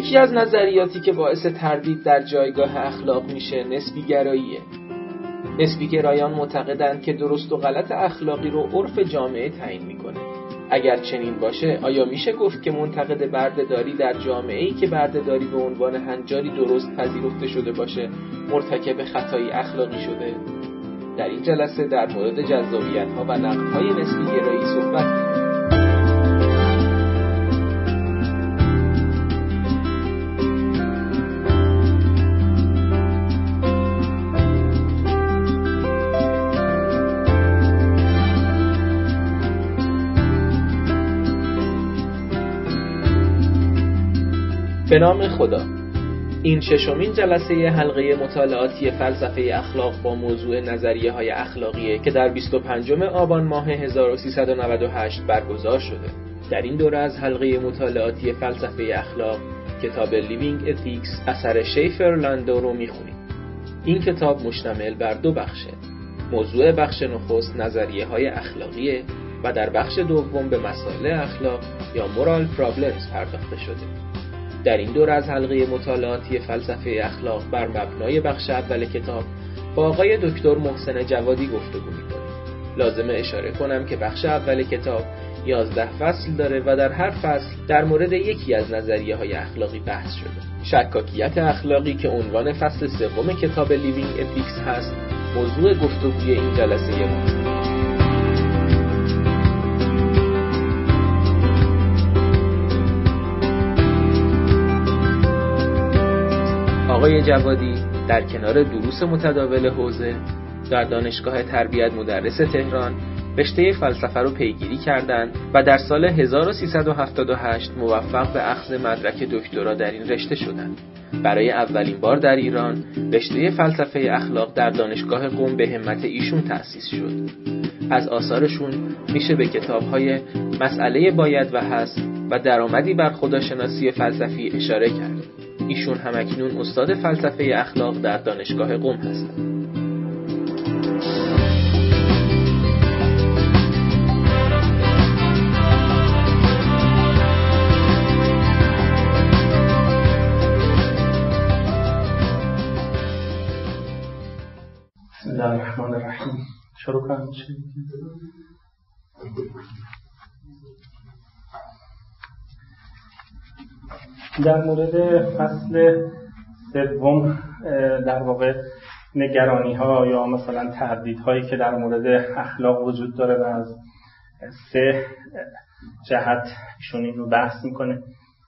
یکی از نظریاتی که باعث تردید در جایگاه اخلاق میشه نسبی گراییه. نسبی گرایان معتقدند که درست و غلط اخلاقی رو عرف جامعه تعیین می‌کنه. اگر چنین باشه آیا میشه گفت که منتقد بردهداری در جامعه ای که بردهداری به عنوان هنجاری درست پذیرفته شده باشه مرتکب خطایی اخلاقی شده؟ در این جلسه در مورد جذابیت ها و نقد های نسبی گرایی صحبت به نام خدا. این ششمین جلسه حلقه مطالعاتی فلسفه اخلاق با موضوع نظریه های اخلاقیه که در 25 آبان ماه 1398 برگزار شده. در این دوره از حلقه مطالعاتی فلسفه اخلاق کتاب Living Ethics اثر شیفر لاندو رو می‌خونیم. این کتاب مشتمل بر دو بخشه موضوع بخش نخست نظریه های اخلاقیه و در بخش دوم به مسائل اخلاق یا moral problems پرداخته شده. در این دور از حلقه مطالعاتی فلسفه اخلاق بر مبنای بخش اول کتاب با آقای دکتر محسن جوادی گفتگو می‌کنیم لازمه اشاره کنم که بخش اول کتاب 11 فصل داره و در هر فصل در مورد یکی از نظریه های اخلاقی بحث شده. شکاکیت اخلاقی که عنوان فصل سوم کتاب Living Ethics هست موضوع گفتگوی این جلسه ما. آقای جوادی در کنار دروس متداول حوزه در دانشگاه تربیت مدرس تهران رشته فلسفه رو پیگیری کردند و در سال 1378 موفق به اخذ مدرک دکترا در این رشته شدند. برای اولین بار در ایران رشته فلسفه اخلاق در دانشگاه قم به همت ایشون تأسیس شد. از آثارشون میشه به کتابهای مسئله باید و هست و درآمدی بر خداشناسی فلسفی اشاره کرد. ایشون همکنون استاد فلسفه اخلاق در دانشگاه قم هستند. بسم الله الرحمن الرحیم. شروع کنم. در مورد فصل سوم در واقع نگرانی ها یا مثلا تردید هایی که در مورد اخلاق وجود داره و از سه جهت ایشون این رو بحث می‌کنه.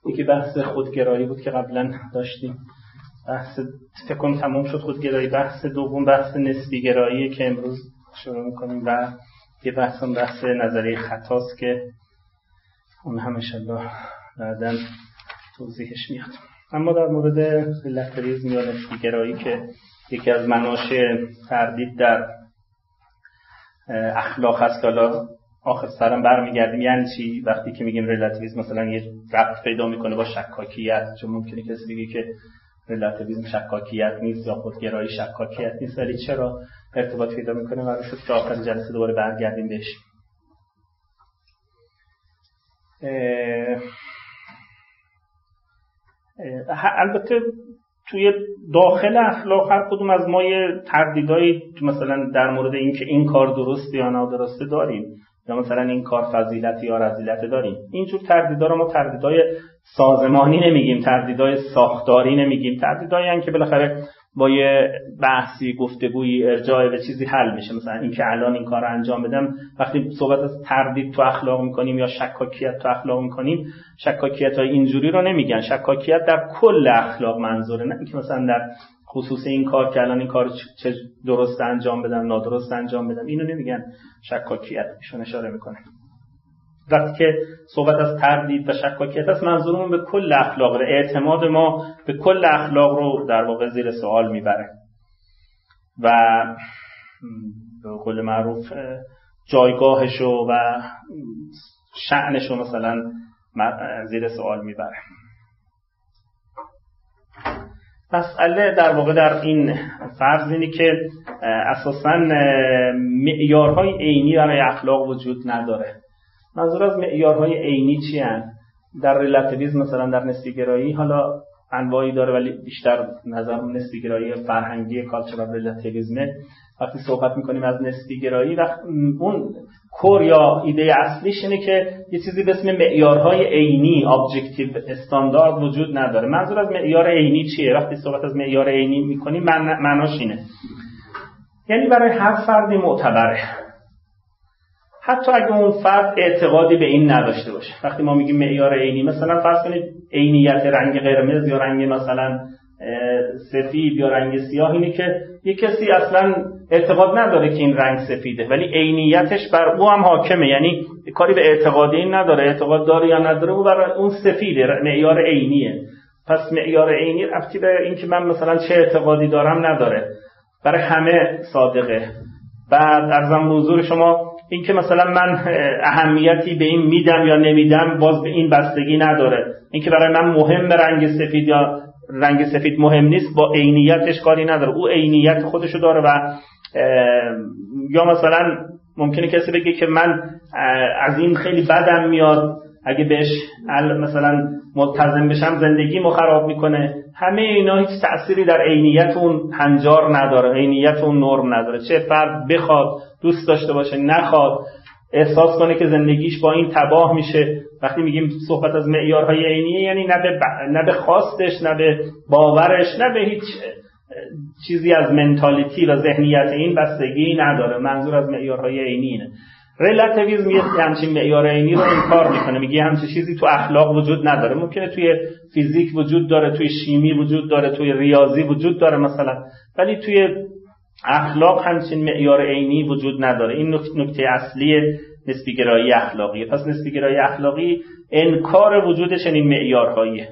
یکی بحث خودگرایی بود که قبلا داشتیم. بحث فکر تموم شد خودگرایی. بحث دوم بحث نسبی گرایی که امروز شروع می‌کنیم و یه بحث هم بحث نظریه خطاست که اون هم انشالله بعدا توضیحش میاد. اما در مورد ریلاتیویسم یا نسبیگرایی که یکی از مناشه تردید در اخلاق هست که حالا آخر سرم برمیگردیم. یعنی چی؟ وقتی که میگیم ریلاتیویسم مثلا یه ربط پیدا می‌کنه با شکاکیت چون ممکنه کسی بگه که ریلاتیویسم شکاکیت نیست یا خودگرایی شکاکیت نیست ولی چرا ارتباط پیدا می‌کنه؟ و شد که آخر جلسه دوباره برگردیم بهش. البته توی داخل اخلاق هر کدوم از ما یه تردیدایی مثلا در مورد اینکه این کار درسته یا نادرسته داریم. یا مثلا این کار فضیلت یا رذیلت داریم اینجور تردیدا رو ما تردیدای سازمانی نمیگیم تردیدای ساختاری نمیگیم. تردیدایی که بالاخره با یه بحثی گفتگویی ارجاع به چیزی حل میشه. مثلا اینکه الان این کار انجام بدم. وقتی صحبت از تردید تو اخلاق می‌کنیم یا شکاکیت تو اخلاق می‌کنیم شکاکیت های اینجوری رو نمیگن. شکاکیت در کل اخلاق منظوره. نه اینکه مثلا در خصوص این کار که الان این کار چه درست انجام بدم نادرست انجام بدم اینو نمیگن. شکاکیت ایشون اشاره می‌کنه. وقتی که صحبت از تردید و شکاکیت است منظورمون به کل اخلاق رو اعتماد ما به کل اخلاق رو در واقع زیر سوال می‌بره. و به قول معروف جایگاهشو و شعنشو مثلا زیر سوال می‌بره. مسئله در واقع در این فرض اینه که اساسا معیارهای عینی برای اخلاق وجود نداره منظور از معیارهای عینی چی؟ در ریلاتیویسم مثلا در نسبیگرایی حالا انواعی داره ولی بیشتر نظر نسبیگرایی فرهنگی کالچرال ریلاتیویسم وقتی صحبت می‌کنیم از نسبیگرایی و اون core یا ایده اصلیش اینه که یه چیزی به اسم معیارهای عینی objective standard وجود نداره. منظور از معیار عینی چیه؟ وقتی صحبت از معیار عینی می‌کنیم معناش اینه. یعنی برای هر فردی معتبره. حتی اگه اون فرد اعتقادی به این نداشته باشه. وقتی ما میگیم معیار عینی مثلا فرض کنید عینیت رنگ قرمز یا رنگ مثلا سفید یا رنگ سیاه اینه که یه کسی اصلا اعتقاد نداره که این رنگ سفیده ولی عینیتش بر او هم حاکمه. یعنی کاری به اعتقادی این نداره اعتقاد داره یا نداره او برای اون سفیده معیار عینیه. پس معیار عینی ربطی به اینکه من مثلا چه اعتقادی دارم نداره. برای همه صادقه. بعد ارزم حضور شما اینکه مثلا من اهمیتی به این میدم یا نمیدم باز به این بستگی نداره. اینکه برای من مهم رنگ سفید یا رنگ سفید مهم نیست با عینیتش کاری نداره. او عینیت خودشو داره و یا مثلا ممکنه کسی بگه که من از این خیلی بدم میاد اگه بهش مثلا ملتزم بشم زندگی خراب می‌کنه. همه اینا هیچ تأثیری در عینیت اون هنجار نداره عینیت اون نرم نداره. چه فرد بخواد دوست داشته باشه نخواد احساس کنه که زندگیش با این تباه میشه. وقتی میگیم صحبت از معیارهای عینیه یعنی نه به, نه به خواستش نه به باورش نه به هیچ چیزی از منتالیتی و ذهنیت این بستگی نداره. منظور از معیارهای عینی اینه. ریلاتیویسم یه همچین معیار عینی رو انکار می‌کنه. میگه همچین چیزی تو اخلاق وجود نداره. ممکنه توی فیزیک وجود داره توی شیمی وجود داره توی ریاضی وجود داره مثلا. ولی توی اخلاق همچین معیار عینی وجود نداره. این نکته اصلی نسبیگرایی اخلاقیه پس نسبیگرایی اخلاقی انکار وجود چنین معیارهاییه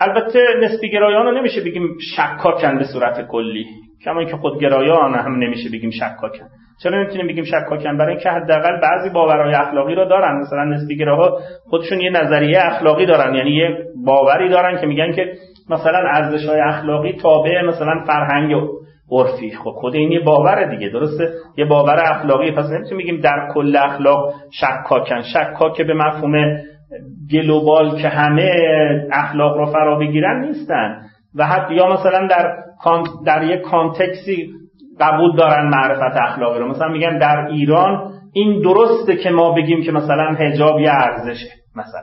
البته نسبیگرایان رو نمیشه بگیم شکاکن به صورت کلی. کما اینکه خودگرایان هم نمیشه بگیم شکاکن. چرا نمی‌تونیم بگیم شکاکن؟ برای اینکه حداقل بعضی باورهای اخلاقی رو دارن. مثلا نسبیگراها خودشون یه نظریه اخلاقی دارن. یعنی یه باوری دارن که میگن که مثلا ارزش های اخلاقی تابع مثلا فرهنگ عرفی. خب خود این یه باوره دیگه درسته؟ یه باور اخلاقی. پس نمی‌تونیم بگیم در کل اخلاق شکاکن. شکاک به مفهوم global که همه اخلاق رو فرا بگیرن نیستن. و حتی یا مثلا در در یک context ی قبول دارن معرفت اخلاقی رو. مثلا میگن در ایران این درسته که ما بگیم که مثلا حجاب یه ارزشه مثلا.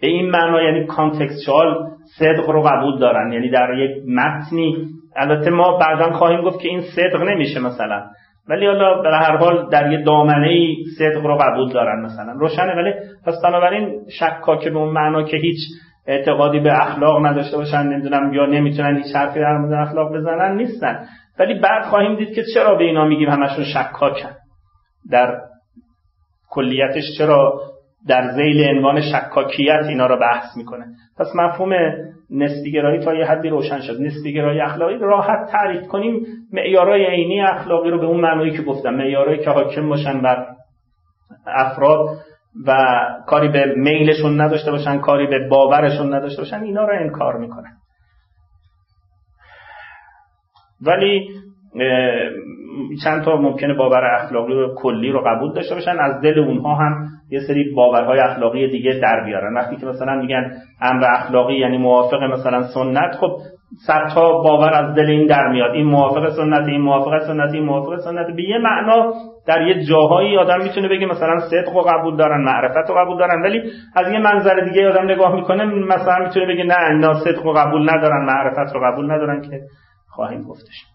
به این معنا یعنی contextual صدق رو قبول دارن. یعنی در یک متنی البته ما بعدا خواهیم گفت که این صدق نمیشه مثلا. ولی حالا به هر حال در یه دامنه ای صدق رو قبول دارن مثلا. روشنه ولی پس بنابراین شکا که به اون معنا که هیچ اعتقادی به اخلاق نداشته باشن نمی‌دونم یا نمی‌تونن هیچ حرفی در مورد اخلاق بزنن نیستن. ولی بعد خواهیم دید که چرا به اینا میگیم همشون شکاکن. در کلیتش چرا در زیل عنوان شکاکیت اینا رو بحث می‌کنه. پس مفهوم نسبیگرایی تا یه حدی روشن شد. نسبیگرایی اخلاقی راحت تعریف کنیم. معیارهای عینی اخلاقی رو به اون معنایی که گفتم. معیارهایی که حاکم باشن بر افراد و کاری به میلشون نداشته باشن کاری به باورشون نداشته باشن اینا رو انکار می‌کنن. ولی چند تا ممکنه باور اخلاقی رو کلی رو قبول داشته باشن از دل اونها هم یه سری باورهای اخلاقی دیگه در بیارن. وقتی که مثلا میگن امر اخلاقی یعنی موافق مثلا سنت خب صدها باور از دل این در میاد. این موافق سنت این موافق سنت این موافق سنت. به یه معنا در یه جاهایی آدم می‌تونه بگه مثلا صدق رو قبول دارن معرفت رو قبول دارن ولی از یه منظر دیگه آدم نگاه می‌کنه مثلا می‌تونه بگه نه اینا صدق رو قبول ندارن معرفت رو قبول ندارن که خواهیم گفتش.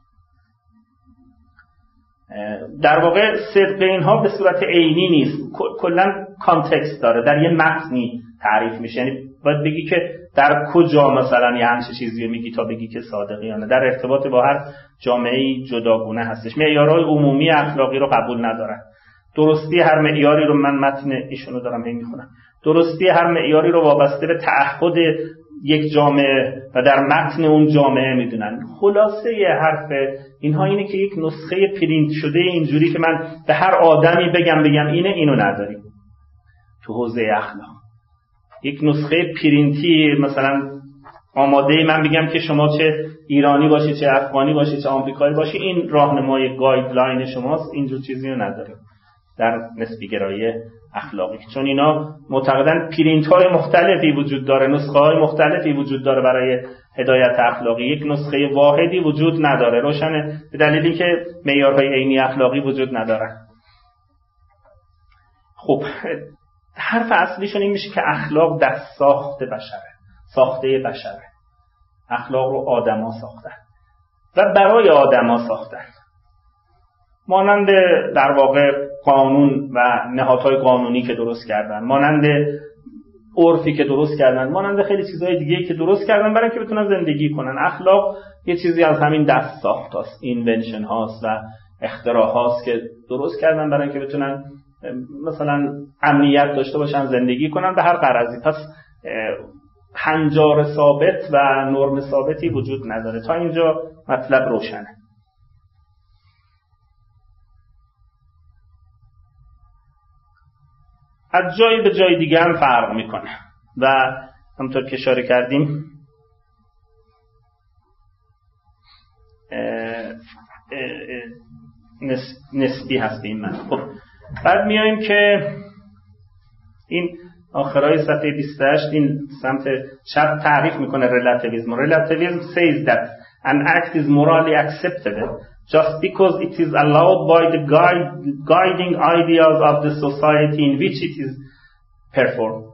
در واقع صدق اینها به صورت عینی نیست. کلا context داره. در یه متنی تعریف میشه. یعنی باید بگی که در کجا مثلا یه همچه چیزی میگی تا بگی که صادقیانه در ارتباط با هر جامعه جداگونه هستش. معیارهای عمومی اخلاقی رو قبول ندارن. درستی هر معیاری رو من متن ایشونو دارم می‌خونم. درستی هر معیاری رو وابسته به تعهد یک جامعه و در متن اون جامعه می‌دونن. خلاصه حرف اینها اینه که یک نسخه پرینت شده اینجوری که من به هر آدمی بگم بگم اینه اینو نداریم تو حوزه اخلاق. یک نسخه پرینتی مثلا آماده من بگم که شما چه ایرانی باشی چه افغانی باشی چه آمریکایی باشی این راهنمای guideline شماست اینجور چیزی رو نداریم. در نسبیگرایی اخلاقی. چون اینا معتقدن پرینت های مختلفی وجود داره نسخه های مختلفی وجود داره برای هدایت اخلاقی. یک نسخه واحدی وجود نداره. روشنه. به دلیل اینکه معیارهای عینی اخلاقی وجود ندارن خب حرف اصلیشون این میشه که اخلاق در ساخت بشره ساخته بشره. اخلاق رو آدما ساختن و برای آدما ساختن. مانند در واقع قانون و نهادهای قانونی که درست کردن مانند عرفی که درست کردن مانند خیلی چیزهای دیگه که درست کردن برای اینکه بتونن زندگی کنن. اخلاق یه چیزی از همین دست ساخت هاست اینونشن هاست و اختراع هاست که درست کردن برای اینکه بتونن مثلا امنیت داشته باشن زندگی کنن به هر قرضی پس هنجار ثابت و نرم ثابتی وجود نداره. تا اینجا مطلب روشنه. از جایی به جای دیگه هم فرق می‌کنه. و همطور که اشاره کردیم نسبی هست این من خب بعد میایم که این آخرای صفحه 28 این سمت چپ تعریف می‌کنه relativism. Relativism says that an act is morally acceptable just because it is allowed by the guide, guiding ideas of the society in which it is performed.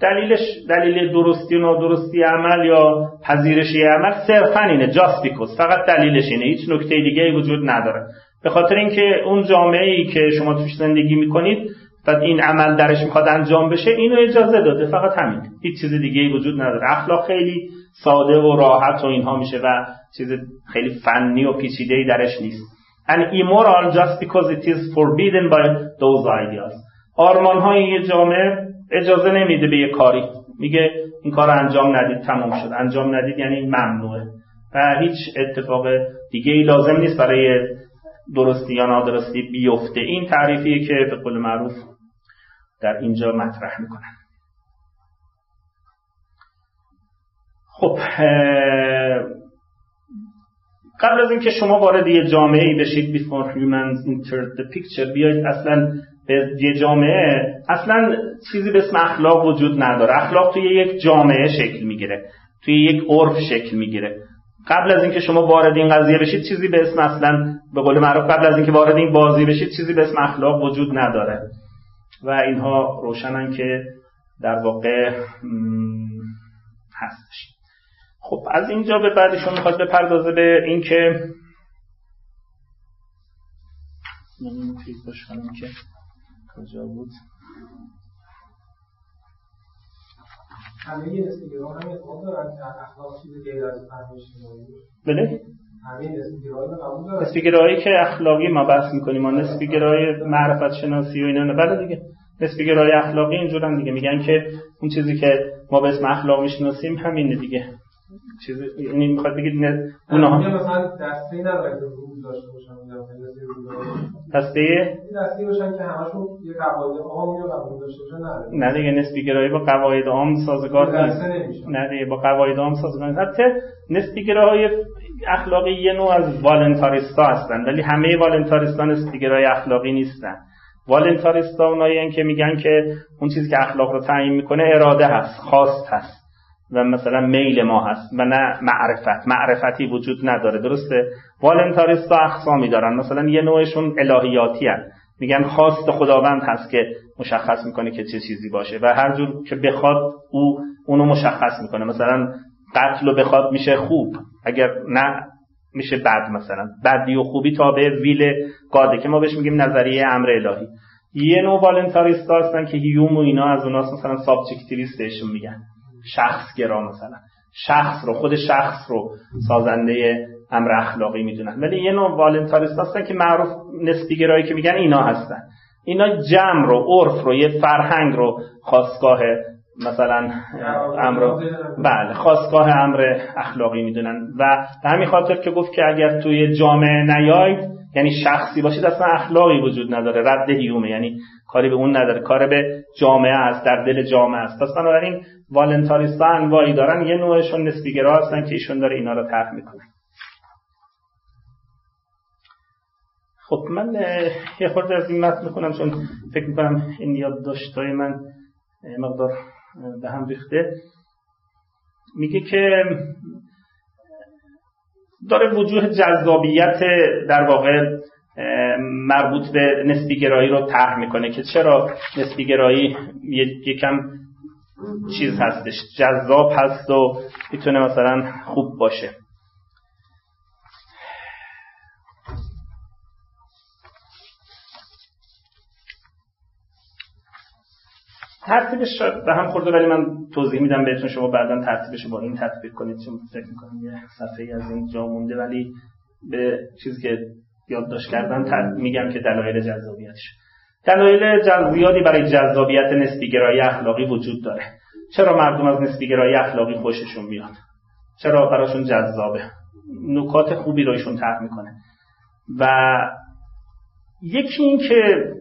دلیلش دلیل درستی و نادرستی عمل یا پذیرشی عمل صرفا اینه just because. فقط دلیلش اینه هیچ نکته دیگه وجود نداره. به خاطر اینکه اون جامعه ای که شما توش زندگی می‌کنید و این عمل درش می‌خواد انجام بشه اینو اجازه داده فقط همین. هیچ چیز دیگه وجود نداره. اخلاق خیلی ساده و راحت و اینها میشه و چیز خیلی فنی و پیچیده ای درش نیست. And immoral just because it is forbidden by those ideas. آرمان های یه جامعه اجازه نمیده به یه کاری. میگه این کار انجام ندید تمام شد. انجام ندید یعنی ممنوعه. و هیچ اتفاق دیگه ای لازم نیست برای درستی یا نادرستی بیفته. این تعریفیه که به قول معروف در اینجا مطرح می‌کنن. خب قبل از اینکه شما وارد یه جامعه ای بشید before humans enter the picture بیاید اصلا به یه جامعه اصلا چیزی به اسم اخلاق وجود نداره. اخلاق توی یک جامعه شکل می‌گیره توی یک عرف شکل می‌گیره. قبل از اینکه شما وارد این قضیه بشید چیزی به اسم اصلا به قول معروف قبل از اینکه وارد این بازی بشید چیزی به اسم اخلاق وجود نداره. و اینها روشنن که در واقع هستش. خب از اینجا به بعدشون می‌خواد بپردازه به اینکه که کجا بود؟ همه اخلاق چیزی غیر از بله؟ نسبی که اخلاقی ما بحث می‌کنیم ما نسبی گرای معرفت شناسی و اینا نه. بله دیگه. نسبی گرای اخلاقی اینجورن دیگه. میگن که اون چیزی که ما به اسم اخلاق می‌شناسیم همینه دیگه. چیزی یعنی می‌خواد بگید نه اونها مثلا دسته نداره که روز داشته باشن دسته دسته؟ باشن که همشون یه قواعد عام یا قواعد داشته باشن نه. دیگه نسبی گرایی با قواعد عام سازگار نیست. نه دیگه با قواعد عام سازگار نیست. حتی نسبی گرای اخلاقی یه نوع از والنتاریستا هستن ولی همه والنتاریستا نسبی گرای اخلاقی نیستن. والنتاریستا اونایی که میگن که اون چیزی که اخلاق رو تعیین می‌کنه اراده هست خواست هست. و مثلا میل ما هست و نه معرفت. معرفتی وجود نداره. درسته؟ والنتاریست اقسامی دارن. مثلا یه نوعشون الهیاتی هست میگن خواست خداوند هست که مشخص می‌کنه که چه چیزی باشه و هر جور که بخواد او اونو مشخص می‌کنه. مثلا قتل و بخواد میشه خوب. اگر نه میشه بد مثلا. بدی و خوبی تابع will God ه که ما بهش میگیم نظریه امر الهی. یه نوع voluntarist هستن که هیوم و اینا از اوناست. مثلا subjectivist شون میگن. شخص گرا مثلا. شخص رو خود شخص رو سازنده امر اخلاقی می‌دونن. ولی یه نوع voluntarist هستن که معروف نسبی گرایی که میگن اینا هستن. اینا جمع رو عرف رو یه فرهنگ رو خواستگاه مثلا امر بله خواستگاه امر اخلاقی می‌دونن. و به همین خاطر که گفت که اگر توی جامعه نیاید یعنی شخصی باشید اصلا اخلاقی وجود نداره رد هیومه یعنی کاری به اون نداره کار به جامعه است در دل جامعه است. پس بنابراین والنتاریستا انواعی دارن یه نوعشون نسبیگرا هستن که ایشون داره اینا رو طرح می‌کنه. خب من یه خورده از این متن می‌کنم چون فکر می‌کنم این یادداشت‌های من مقدار به هم ریخته. میگه که داره وجوه جذابیت در واقع مربوط به نسبی گرایی رو طرح می‌کنه که چرا نسبی گرایی یکم چیز هستش جذاب هست و می‌تونه مثلا خوب باشه. ترتیبش به هم خورده ولی من توضیح میدم بهتون. شما بعدا ترتیبش با این تطبیق کنید. چون فکر می‌کنم یه صفحه از این جا مونده ولی به چیزی که یادداشت کردم میگم که دلایل جذابیتش. دلایل زیادی برای جذابیت نسبیگرایی اخلاقی وجود داره. چرا مردم از نسبیگرایی اخلاقی خوششون میاد؟ چرا براشون جذابه؟ نکات خوبی رو ایشون طرح می‌کنه. و یکی این که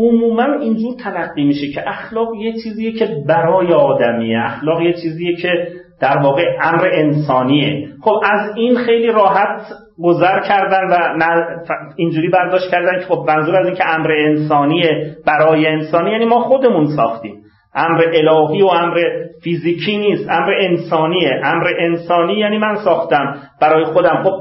عموما اینجور تلقی میشه که اخلاق یه چیزیه که برای آدمیه. اخلاق یه چیزیه که در واقع امر انسانیه. خب از این خیلی راحت گذر کردن و اینجوری برداشت کردن که خب منظور از این که امر انسانیه برای انسانی یعنی ما خودمون ساختیم. امر الهی و امر فیزیکی نیست امر انسانیه. امر انسانی یعنی من ساختم برای خودم. خب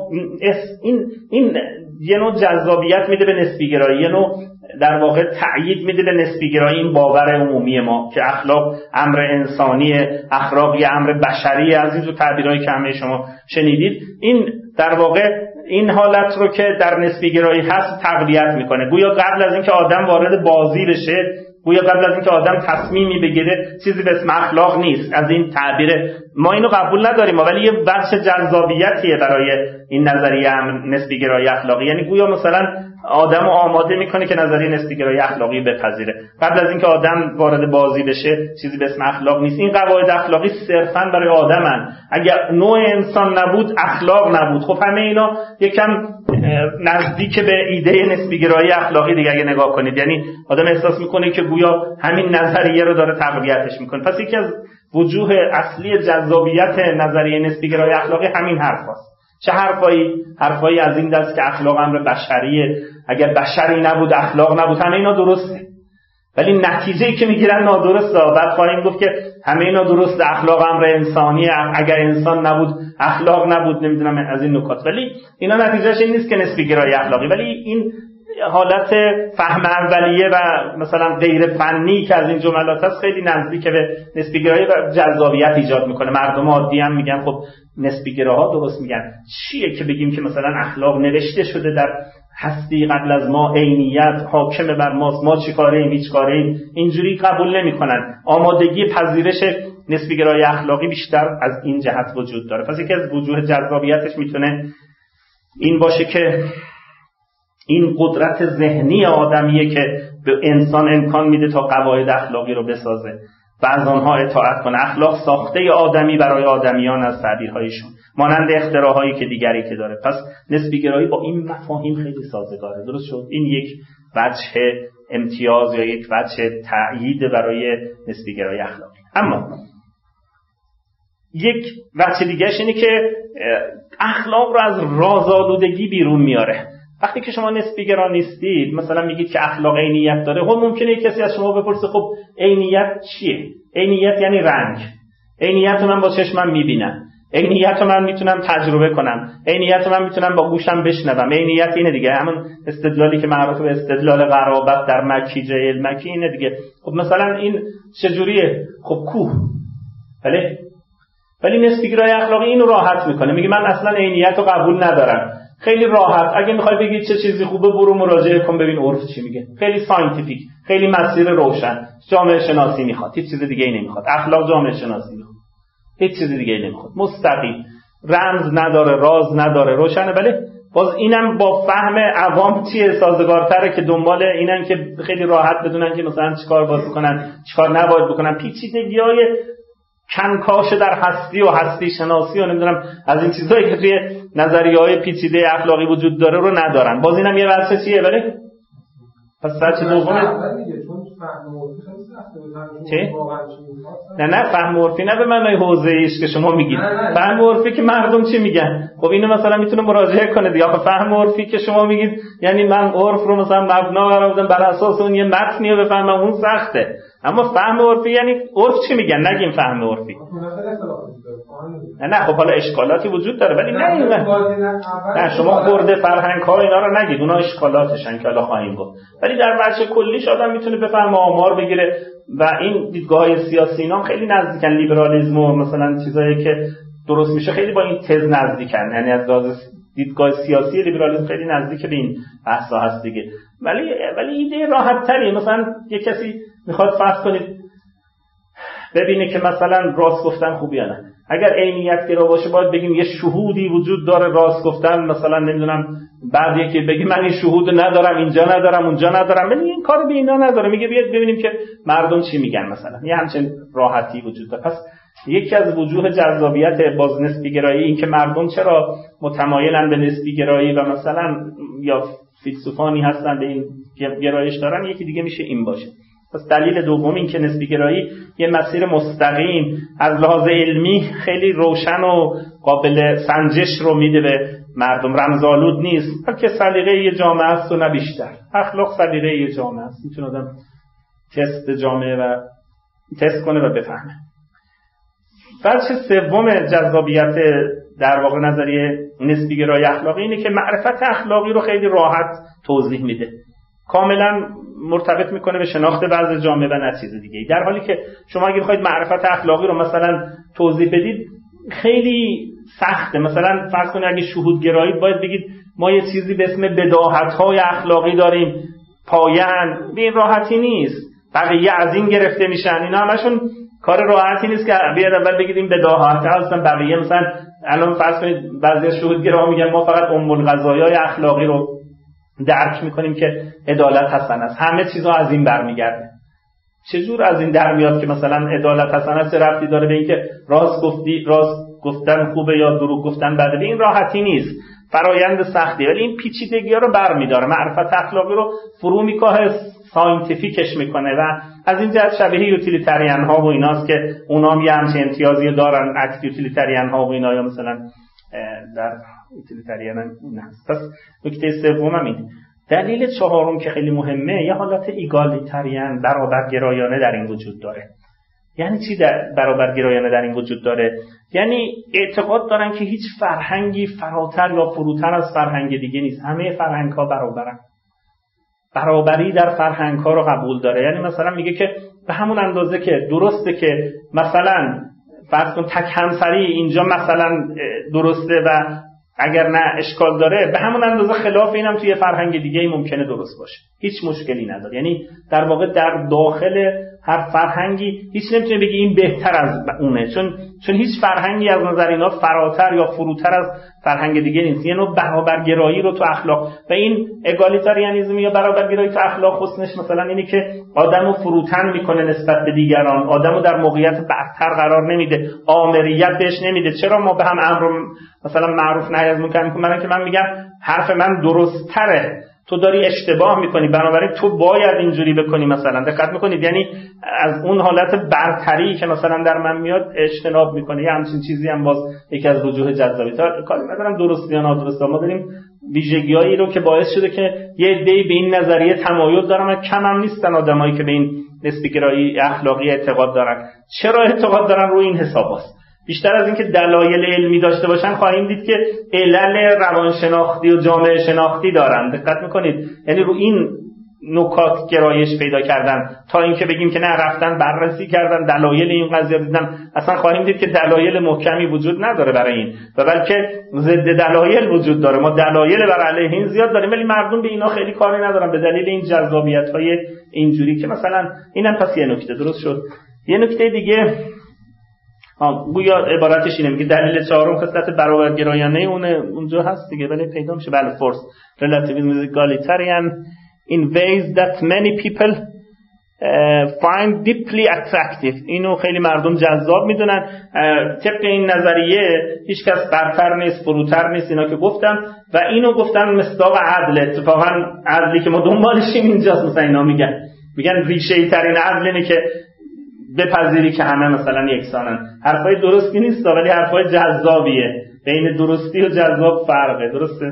این این یه نوع جذابیت میده به نسبیگرایی یه نوع در واقع تأیید میده به نسبیگرایی این باور عمومی ما که اخلاق امر انسانی اخلاق یه امر بشری از این تعبیرهایی که همه شما شنیدید. این در واقع این حالت رو که در نسبیگرایی هست تقویت می‌کنه. گویا قبل از اینکه آدم وارد بازی بشه گویا قبل از اینکه آدم تصمیمی بگیره چیزی به اسم اخلاق نیست از این تعبیر ما اینو قبول نداریم ولی یه بخش جذابیتیه برای این نظریه نسبی گرایی اخلاقی. یعنی گویا مثلا آدم رو آماده می‌کنه که نظریه نسبی گرایی اخلاقی بپذیره. قبل از اینکه آدم وارد بازی بشه چیزی به اسم اخلاق نیست. این قواعد اخلاقی صرفا برای آدمن. اگر نوع انسان نبود اخلاق نبود. خب همه اینا یکم نزدیک به ایده نسبی گرایی اخلاقی دیگه اگه نگاه کنید. یعنی آدم احساس می‌کنه که گویا همین نظریه رو داره تقویتش می‌کنه. پس یکی از وجوه اصلی جذابیت نظریه نسبی گرایی اخلاقی همین حرف هست. چه حرفایی؟ حرفایی از این دست که اخلاق امر بشریه اگر بشری نبود اخلاق نبود همه اینا درسته. ولی نتیجه که می‌گیرن نادرسته بعد خواهیم گفت که همه اینا درست اخلاق امر انسانیه اگر انسان نبود اخلاق نبود. نمی‌دونم از این نکات. ولی اینا نتیجهش این نیست که نسبی گرایی اخلاقی. ولی این حالت فهم اولیه و مثلا غیر فنی که از این جملات هست خیلی نزدیک به نسبیگرایی و جذابیت ایجاد می‌کنه. مردم عادی هم میگن خب نسبیگراها درست میگن. چیه که بگیم که مثلا اخلاق نوشته شده در هستی قبل از ما عینیت حاکم بر ماست. ما چی کاره ایم هیچ کاره ایم اینجوری قبول نمی‌کنن. آمادگی پذیرش نسبیگرایی اخلاقی بیشتر از این جهت وجود داره. پس یکی از وجوه جذابیتش می‌تونه این باشه که این قدرت ذهنی آدمیه که به انسان امکان میده تا قواعد اخلاقی رو بسازه. و از آنها اطاعت کنه اخلاق ساخته آدمی برای آدمیان از تعبیرهایشون. مانند اختراعهایی که دیگری که داره. پس نسبی گرایی با این مفاهیم خیلی سازگاره. درست شد؟ این یک وجه امتیاز یا یک وجه تأیید برای نسبی گرایی اخلاقی. اما یک وجه دیگهش اینه که اخلاق رو از رازآلودگی بیرون میاره. وقتی که شما نسبیگرا نیستید مثلا میگید که اخلاق عینیت داره خب ممکنه کسی از شما بپرسه خب عینیت چیه؟ عینیت یعنی رنگ عینیت من با چشمم می‌بینم. عینیت من می‌تونم تجربه کنم. عینیت من می‌تونم با گوشم بشنوم. عینیت اینه دیگه. همون استدلالی که معروف به استدلال قرابت در مکی جیل مکی اینه دیگه. خب مثلا این چجوریه؟ خب کوه. بله. ولی نسبیگرای اخلاقی اینو راحت می‌کنه. میگه من اصلا عینیت رو قبول ندارم. خیلی راحت. اگه می‌خوای بگید چه چیزی خوبه برو مراجعه کن ببین عرف چی میگه. خیلی scientific خیلی مسیر روشن. جامعه شناسی می‌خواد. هیچ چیز دیگه ای نمی‌خواد. اخلاق جامعه شناسی می‌خواد. هیچ چیز دیگه ای نمی‌خواد. مستقیم. رمز نداره راز نداره روشنه. ولی باز اینم با فهم عوام چیه سازگارتره که دنبال اینن که خیلی راحت بدونن که مثلا چیکار باید بکنن چیکار نباید بکنن. پیچیدگی های کنکاش در هستی و هستی شناسی و نمی‌دونم از این چیزهایی که توی نظریه های پیچیده اخلاقی وجود داره رو ندارن. باز اینم یه واسه چیه؟ ولی پس سطح دوم؟ چی؟ نه نه فهم عرفی نه به معنای حوزه ایش که شما میگید فهم عرفی که مردم چی میگن؟ خب اینو مثلا می‌تونه مراجعه کنه یا فهم عرفی که شما میگید یعنی من عرف رو مثلا مبنا قرار بدم بر اساس اون یه متنی رو بفهمم اون سخته. اما فهم عرفی یعنی عرف چی میگن؟ نگیم فهم عرفی. نه نه خب حالا اشکالاتی وجود داره ولی نه نه شما خورده فرهنگ ها اینا رو نگید اونا اشکالاتشن که حالا خواهیم گفت. ولی در بچه کلیش آدم می‌تونه بفهمه آمار بگیره و این دیدگاه سیاسی اینا خیلی نزدیکن لیبرالیسم و مثلا چیزایی که درست میشه خیلی با این تز نزدیکن. یعنی از لحاظ دیدگاه سیاسی لیبرالیسم خیلی نزدیک به این بحثا هست دیگه. ولی ولی ایده راحت تری مثلا یه کسی می‌خواد فرض کنید ببینه که مثلا راست گفتن خوبی یا نه. اگر عینیت گرا باشه باید بگیم یه شهودی وجود داره راست گفتن. مثلا نمی‌دونم بعد یکی بگی من این شهود ندارم اینجا ندارم اونجا ندارم. ولی این کار به اینا نداره. میگه بیاد ببینیم که مردم چی میگن مثلا. یه همچین راحتی وجود داره. پس یکی از وجوه جذابیت باز نسبی گرایی این که مردم چرا متمایلن به نسبی گرایی و مثلا یا فیلسوفانی هستن به این گرایش دارن یکی دیگه میشه این باشه. پس دلیل دوم این که نسبی گرایی یه مسیر مستقیم از لحاظ علمی خیلی روشن و قابل سنجش رو میده به مردم. رمزالود نیست. بلکه سلیقه یه جامعه است و نه بیشتر. اخلاق سلیقه یه جامعه است. می‌تونه آدم تست جامعه و تست کنه و بفهمه. بچه سوم جذابیت در واقع نظریه نسبی گرایی اخلاقی اینه که معرفت اخلاقی رو خیلی راحت توضیح میده. کاملا مرتبط می‌کنه به شناخت وضع جامعه و نه چیز دیگه در حالی که شما اگه بخواید معرفت اخلاقی رو مثلا توضیح بدید خیلی سخته. مثلا فرض کنید اگه شهود گرایید باید بگید ما یه چیزی به اسم بداهت های اخلاقی داریم. پایان. به این راحتی نیست. بقیه از این گرفته میشن. اینا همشون کار راحتی نیست که بیاد اول بگید این بداهت هستن. بقیه مثلا الان فرض کنید بعضی شهود گرا میگن ما فقط ام القضایای اخلاقی رو درک می‌کنیم که عدالت حسن است. همه چیزها از این برمیگرده. چجور از این در میاد که مثلا عدالت حسن است؟ رفتی داره به اینکه راست گفتی راست گفتن خوبه یا دروغ گفتن بده؟ به این راحتی نیست. فرایند سختی. ولی این پیچیدگی ها رو برمیداره. معرفت اخلاقی رو فرو می‌کاهه scientific ش می‌کنه و از این جهت شبیه utilitarian ها و ایناست که اونا هم یه همچه امتیازی دارن act utilitarian ها و اینا یا مثلا در utilitarian این هست. پس نکته سوم هم دلیل چهارم که خیلی مهمه یه حالت egalitarian برابرگرایانه در این وجود داره. یعنی چی در برابرگرایانه در این وجود داره؟ یعنی اعتقاد دارن که هیچ فرهنگی فراتر یا فروتر از فرهنگ دیگه نیست. همه فرهنگ ها برابرن. برابری در فرهنگ ها رو قبول داره. یعنی مثلا میگه که به همون اندازه که درسته که مثلا فرض کن تک همسری اینجا مثلا درسته و اگر نه اشکال داره به همون اندازه خلاف اینم توی فرهنگ دیگه ای ممکنه درست باشه. هیچ مشکلی نداره. یعنی در واقع در داخل هر فرهنگی هیچ نمی‌تونه بگی این بهتر از اونه. چون چون هیچ فرهنگی از نظر اینا فراتر یا فروتر از فرهنگ دیگه نیست. یه نوع برابرگرایی رو تو اخلاق. و این اگالیتاریانیسم یا برابرگرایی تو اخلاق حسنش مثلا اینه که آدمو فروتن می‌کنه نسبت به دیگران. آدمو در موقعیت برتر قرار نمیده. آمریت بهش نمیده. چرا ما به هم امر مثلا معروف نهی از می‌کنم که من میگم حرف من درستره تو داری اشتباه می‌کنی. بنابراین تو باید اینجوری بکنی مثلا. دقت می‌کنید؟ یعنی از اون حالت برتری که مثلا در من میاد اجتناب می‌کنه. یه همچین چیزی هم باز یکی از وجوه جذابی. تا کاری ندارم درست یا نادرست. ما داریم ویژگیهایی رو که باعث شده که یه عده‌ای به این نظریه تمایل دارن و کم هم نیستن آدمایی که به این نسبی گرایی اخلاقی اعتقاد دارن. چرا اعتقاد دارن؟ روی این حساب است بیشتر از اینکه دلایل علمی داشته باشن خواهیم دید که علل روانشناختی و جامعه شناختی دارن. دقت می‌کنید؟ یعنی رو این نکات گرایش پیدا کردن. تا اینکه بگیم که نه رفتن بررسی کردن دلایل این قضیه دیدن. اصلا خواهیم دید که دلایل محکمی وجود نداره برای این. و بلکه ضد دلایل وجود داره. ما دلایل بر علیه این زیاد داریم ولی مردم به اینا خیلی کاری ندارن. به دلیل این جذابیت های اینجوری که مثلا اینم پس یه نکته. درست شد. یه نکته دیگه. گویا عبارتش اینه میگه دلیل چهارم خصلت برابرگرایانه اونه اونجا هست دیگه ولی پیدا میشه. بله فورس relativism is egalitarian in ways that many people find deeply اینو خیلی مردم جذاب می‌دونن. طبق این نظریه هیچکس برتر نیست فروتر نیست اینا که گفتم. و اینو گفتن مصداق عدل. اتفاقا عدلی که ما دنبالشیم اینجاست مثلا اینا میگن. میگن ریشه ای ترین عدل اینه که بپذیری که همه مثلا یکسانن. حرفای درستی نیست ولی حرفای جذابیه. بین درستی و جذاب فرقه. درسته؟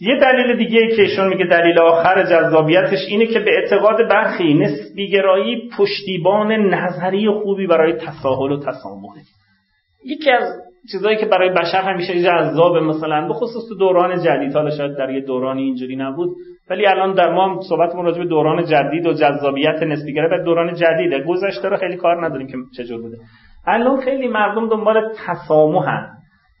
یه دلیل دیگه که ایشون میگه دلیل آخر جذابیتش اینه که به اعتقاد برخی نسبیگرایی پشتیبان نظری خوبی برای تساهل و تسامحه. یکی از چیزایی که برای بشر همیشه جذاب مثلا به خصوص تو دوران جدید حالا شاید در یه دورانی اینجوری نبود ولی الان در ما صحبتمون راجع به دوران جدید و جذابیت نسبیگرایی به دوران جدیده. گذشته رو خیلی کار نداریم که چجور بوده. الان خیلی مردم دنبال تسامحن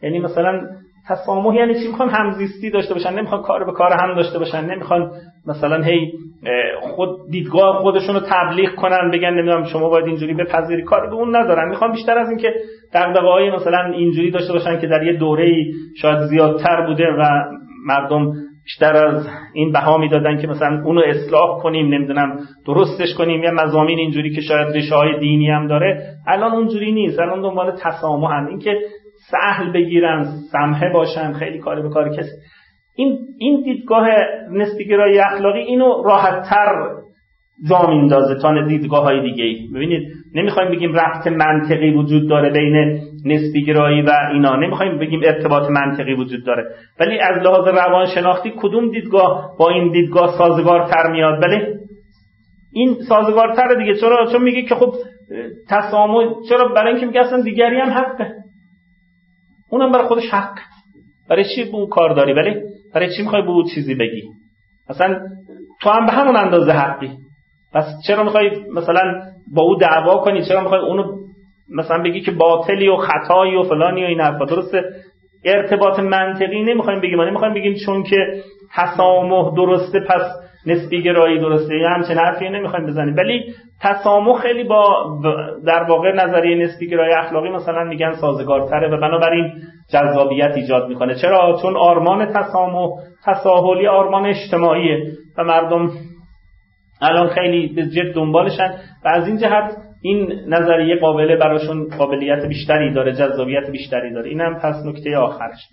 یعنی مثلا تسامح یعنی چی؟ می‌خوان همزیستی داشته باشن نمی‌خوان کار به کار هم داشته باشن نمی‌خوان مثلا هی خود دیدگاه خودشون رو تبلیغ کنن بگن نمی‌دونم شما باید اینجوری بپذیری. کار به اون ندارن. می‌خوان بیشتر از اینکه دغدغه های مثلا اینجوری داشته باشن که در یه دوره شاید زیادتر بوده و مردم بیشتر از این بها می‌دادن که مثلا اونو اصلاح کنیم نمی‌دونم درستش کنیم یا مزامین اینجوری که شاید ریشه های دینی هم داره. الان اونجوری نیست. الان دنبال تسامحن. اینکه سهل بگیرن سمحه باشن خیلی کاری به کار کسی. این این دیدگاه نسبیگرایی اخلاقی اینو راحتتر جا میندازه تا دیدگاه های دیگه ببینید نمی‌خوایم بگیم رفت منطقی وجود داره بین نسبیگرایی و اینا. نمی‌خوایم بگیم ارتباط منطقی وجود داره. ولی از لحاظ روانشناختی کدوم دیدگاه با این دیدگاه سازگارتر میاد؟ بله. این سازگارتر دیگه. چرا؟ چون میگه که خب تسامح چرا برای اینکه میگه اصلا دیگری هم حقه. اونم برای خودش حق. برای چی اون کار داری؟ ولی برای چی می‌خوای به چیزی بگی؟ اصلا تو هم به همون اندازه حقی. پس چرا می‌خوای مثلا با او دعوا کنی؟ چرا می‌خوای اونو مثلا بگی که باطلی و خطایی و فلانی و این حرفا. درسته؟ ارتباط منطقی نمی‌خوایم بگیم. ما نمی‌خوایم بگیم چون که تسامح درسته پس نسبی گرایی درسته. یا همچین حرفی نمی‌خوایم بزنیم. ولی تسامح خیلی با در واقع نظریه نسبی گرایی اخلاقی مثلا میگن سازگارتره و بنابراین جذابیت ایجاد می‌کنه. چرا؟ چون آرمان تسامح تساهلی آرمان اجتماعیه و مردم الان خیلی به جد دنبالشن و از این جهت این نظریه قابل براشون قابلیت بیشتری داره جذابیت بیشتری داره. اینم پس نکته آخرش.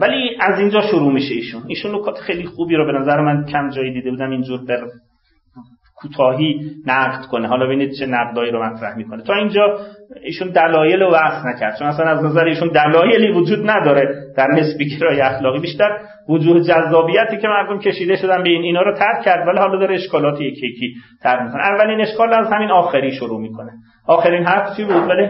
ولی از اینجا شروع میشه ایشون. ایشون نکات خیلی خوبی رو به نظر من کم جایی دیده بودم. اینجور بر کوتاهی نقد کنه. حالا ببینید چه نقدایی رو مطرح می‌کنه. تا اینجا ایشون دلایل رو وصف نکرد. چون اصلا از نظر ایشون دلایلی وجود نداره در نسبی گرای اخلاقی. بیشتر وجوه جذابیتی که مردم کشیده شدن به این اینا رو ترک کرد. ولی حالا داره اشکالات یکی یکی تر می‌کنه. اولین اشکال از همین آخری شروع می‌کنه. آخرین حرف چی بود؟ ولی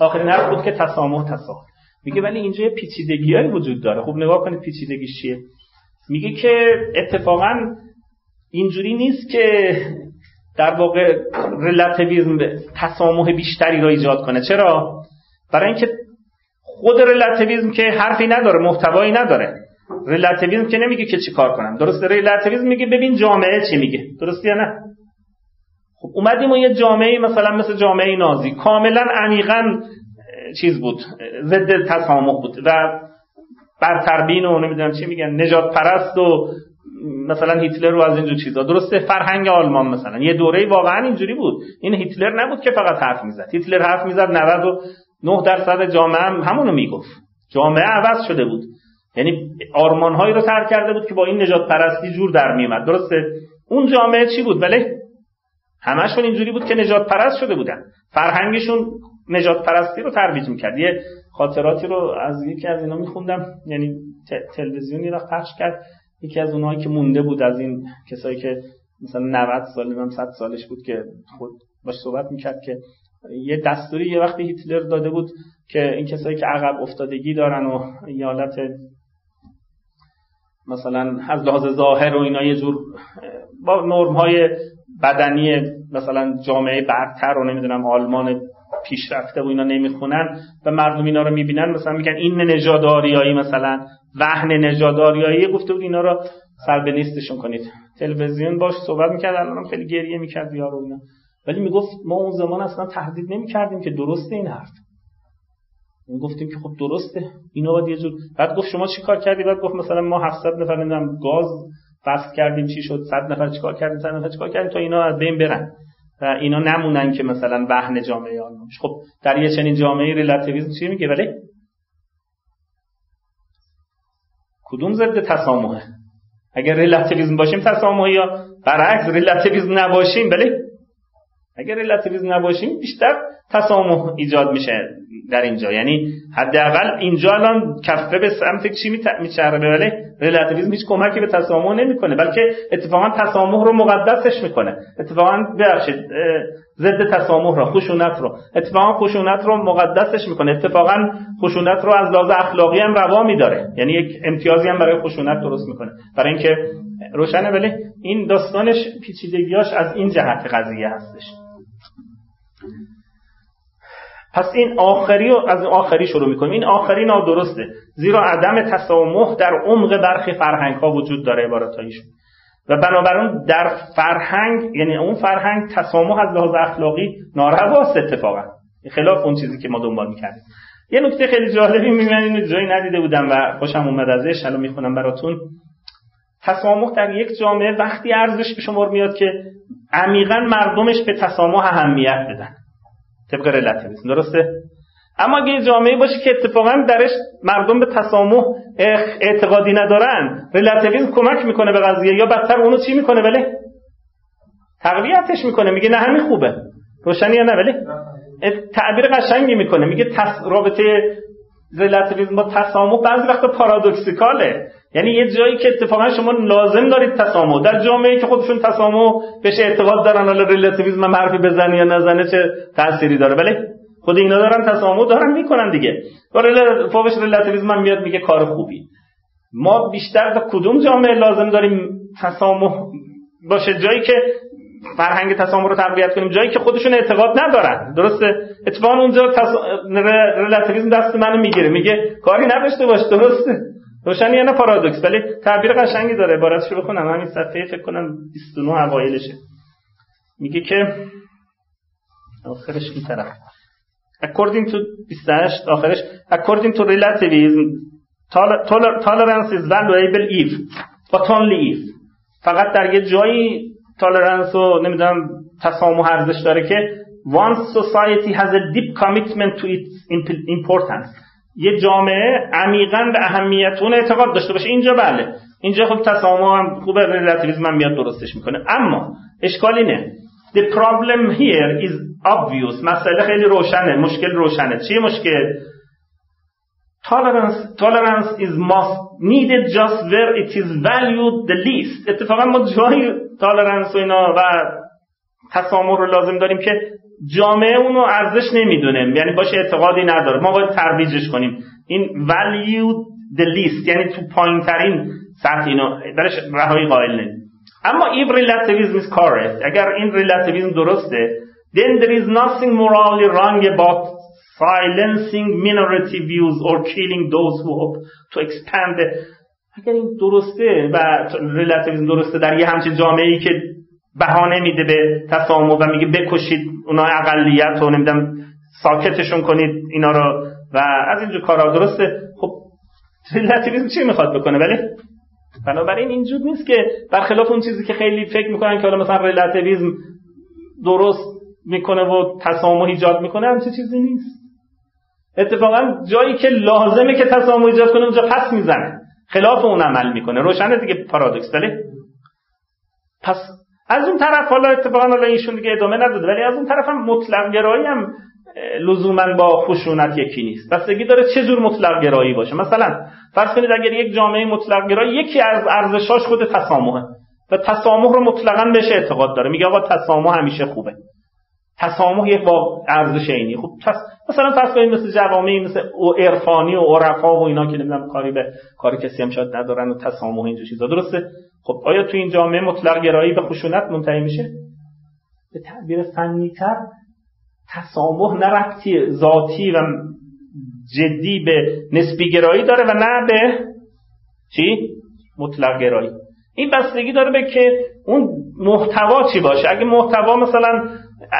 آخرین حرف بود که تسامح تسامح میگه ولی اینجا پیچیدگیایی وجود داره. خوب نگاه کنید پیچیدگیش چیه. میگه که اتفاقا اینجوری نیست که در واقع رلاتیویزم تسامح بیشتری را ایجاد کنه. چرا؟ برای اینکه خود رلاتیویزم که حرفی نداره محتوایی نداره. رلاتیویزم که نمیگه که چی کار کنم درسته رلاتیویزم میگه ببین جامعه چی میگه. درسته یا نه؟ خب اومدیم و یه جامعه مثلا مثل جامعه نازی. کاملا عمیقا چیز بود. ضد تسامح بود. و برتربین و نمی‌دونم چی میگن. نجات پرست و مثلا هیتلر رو از اینجور چیزا. درسته فرهنگ آلمان مثلا. یه دوره واقعا اینجوری بود. این هیتلر نبود که فقط حرف می‌زد. هیتلر حرف می‌زد 99 درصد جامعه هم همونو می‌گفت. جامعه عوض شده بود. یعنی آرمانهایی رو ترک کرده بود که با این نجات پرستی جور در میومد درسته؟ اون جامعه چی بود؟ ولی همشون اینجوری بود که نجات پرست شده بودن. فرهنگشون نجات پرستی رو ترویج می‌کرد. یه خاطراتی رو از یکی از اینا میخوندم. یعنی تلویزیونی رو پخش کرد. یکی از اونهایی که مونده بود از این کسایی که مثلا 90 سال نمی‌دونم 100 سالش بود که خود باش صحبت می‌کرد که یه دستوری یه وقتی هیتلر داده بود که این کسایی که عقب افتادگی دارن و یه حالت مثلا از لحاظ ظاهر و اینا یه جور با نرم های بدنی مثلا جامعه برتر و نمی‌دونم آلمان پیشرفته و اینا نمی‌خونن و مردم اینا رو می‌بینن مثلا میگن این نژاداریایی مثلا وهن نژاداریایی گفته بود اینا رو سر به نیستشون کنید. تلویزیون باش صحبت می‌کرد الانم خیلی گریه می‌کرد یارو اینا. ولی می‌گفت ما اون زمان اصلا تهدید نمی‌کردیم که درسته این حرف. ما گفتیم که خب درسته اینا باید یه جور بعد گفت شما چی کار کردی؟ بعد گفت مثلا ما 700 نفر نمی‌دونم گاز فصل کردیم چی شد؟ صد نفر چیکار کردیم؟ صد نفر چیکار کردیم تا اینا از بین برن. و اینا نمونن که مثلا وهن جامعه آلمان خب در یه چنین جامعه ریلاتیویسم چی میگه؟ ولی کدوم ضد تسامحه؟ اگر ریلاتیویسم باشیم تسامحی یا برعکس ریلاتیویسم نباشیم بله. اگر ریلاتیویسم نباشیم بیشتر تسامح ایجاد میشه در اینجا. یعنی حداقل اینجا الان کفه به سمت چی میچربه؟ ولی ریلاتیویسم هیچ کمکی به تسامح نمی‌کنه بلکه اتفاقا تسامح رو مقدسش می‌کنه. اتفاقا ببخشید ضد تسامح رو خشونت رو. اتفاقا خشونت رو مقدسش می‌کنه. اتفاقا خشونت رو از لحاظ اخلاقی هم روا میداره. یعنی یک امتیازی هم برای خشونت درست می‌کنه. برای اینکه روشنه ولی این داستانش پیچیدگیاش از این جهت قضیه هستش. پس این آخری رو از آخری شروع می‌کنیم. این آخری نادرسته. زیرا عدم تسامح در عمق برخی فرهنگ ها وجود داره عبارتایشون و بنابراین در فرهنگ یعنی اون فرهنگ تسامح از لحاظ اخلاقی نارواست اتفاقا. خلاف اون چیزی که ما دنبال می‌کردیم. یه نکته خیلی جالبی می‌بینم اینو جایی ندیده بودم و خوشم اومد ازش الان می‌خونم براتون. تسامح در یک جامعه وقتی ارزش به شمار میاد که عمیقا مردمش به تسامح اهمیت بدن. طبق رلاتیویسم. درسته؟ اما اگه جامعه باشه که اتفاقا درش مردم به تسامح اعتقادی ندارن رلاتیویسم کمک می‌کنه به قضیه یا بدتر اونو چی می‌کنه ولی؟ تقویتش می‌کنه میگه نه همین خوبه. روشنی یا نه ولی؟ تعبیر قشنگی می‌کنه. میگه تس... رابطه رلاتیویسم با تسامح بعضی وقت پارادوکسیکاله. یعنی یه جایی که اتفاقا شما لازم دارید تسامح. در جامعه که خودشون تسامح بهش اعتقاد دارن حالا ریلاتیویسم حرفی بزنه یا نزنه چه تأثیری داره. ولی خود اینا دارن تسامح دارن می‌کنن دیگه. فوقش ریلاتیویسم هم میاد میگه کار خوبی. ما بیشتر در کدوم جامعه لازم داریم تسامح باشه؟ جایی که فرهنگ تسامح رو تقویت کنیم جایی که خودشون اعتقاد ندارن. درسته؟ اتفاقا اونجا تس... ریلاتیویسم دست منو می‌گیره. میگه کاری نداشته باش درسته؟ روشنی یعنی پارادوکس؟ ولی تعبیر قشنگی داره. عبارتشو بخونم. همین صفحه فکر کنم 29 اوایلشه. میگه که آخرش این طرف according to 28 آخرش. According to relativism tolerance is valuable if but only if. فقط در یه جایی تالرنس و نمی‌دونم تسامح ارزش داره که once society has a deep commitment to its importance. یه جامعه عمیقا به اهمیت اون اعتقاد داشته باشه. اینجا بله. اینجا خب تسامح هم خوب ریلاتیویسم هم میاد درستش می‌کنه. اما اشکال اینه the problem here is obvious. مسئله خیلی روشنه. مشکل روشنه. چیه مشکل؟ Tolerance tolerance is most needed just where it is valued the least. اتفاقا ما جایی تالرنس و اینا و تسامح رو لازم داریم که جامعه اونو ارزش نمی‌دونه. یعنی باشه اعتقادی نداره. ما باید ترویجش کنیم. این value the least. یعنی تو پایین ترین سطح اینو درش رهایی قائل نمی اما if relativism is اگر این relativism درسته then there is nothing morally wrong about silencing minority views or killing those who hope to expand اگر این درسته و relativism درسته در یه همچین جامعه ای که بهانه میده به تسامح و میگه بکشید اونا اقلیت و نمی‌دونم ساکتشون کنید اینا رو و از اینجور کارا درسته؟ خب ریلاتیویسم چی می‌خواد بکنه؟ ولی بنابراین اینجور نیست که برخلاف اون چیزی که خیلی فکر می‌کنن که حالا مثلا ریلاتیویسم درست می‌کنه و تسامح ایجاد می‌کنه همچه چیزی نیست. اتفاقا جایی که لازمه که تسامح ایجاد کنه اونجا پس می‌زنه. خلاف اون عمل می‌کنه. روشنه دیگه پارادوکس ولی پس از اون طرف حالا اتفاقا حالا ایشون دیگه ادامه نداده ولی از اون طرف هم مطلق گرایی هم لزوما با خشونت یکی نیست. بستگی داره چه جور مطلق گرایی باشه. مثلا فرض کنید اگر یک جامعه مطلق گرایی یکی از ارزشاش خود تسامحه. و تسامح رو مطلقا بهش اعتقاد داره. میگه آقا تسامح همیشه خوبه. تسامح یک با ارزش عینی. خب تس... مثلا فرض کنید مثل جوامعی مثل عرفانی و عرفا و اینا که نمی‌دونم کاری به کاری کسی هم شاید ندارن و تسامح اینجور چیزا. درسته؟ خب آیا تو این جامعه مطلق گرایی به خشونت منتهی میشه؟ به تعبیر فنیتر تسامح نه ربطی ذاتی و جدی به نسبی گرایی داره و نه به چی؟ مطلق گرایی. این بستگی داره به که اون محتوا چی باشه؟ اگه محتوا مثلا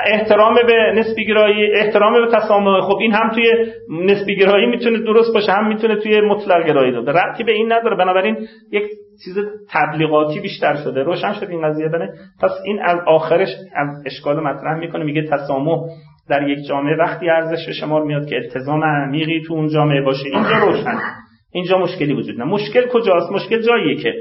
احترام به نسبی گرایی احترام به تسامح خب این هم توی نسبی گرایی می‌تونه درست باشه هم می‌تونه توی مطلق گرایی داره ربطی به این نداره. بنابراین یک چیز تبلیغاتی بیشتر شده. روشن شد این قضیه بنه پس این از آخرش از اشکال مطرح می‌کنه. میگه تسامح در یک جامعه وقتی ارزش به شمار میاد که التزام عمیقی تو اون جامعه باشه اینجا روشن. اینجا مشکلی وجود نه مشکل کجاست؟ مشکل جاییه که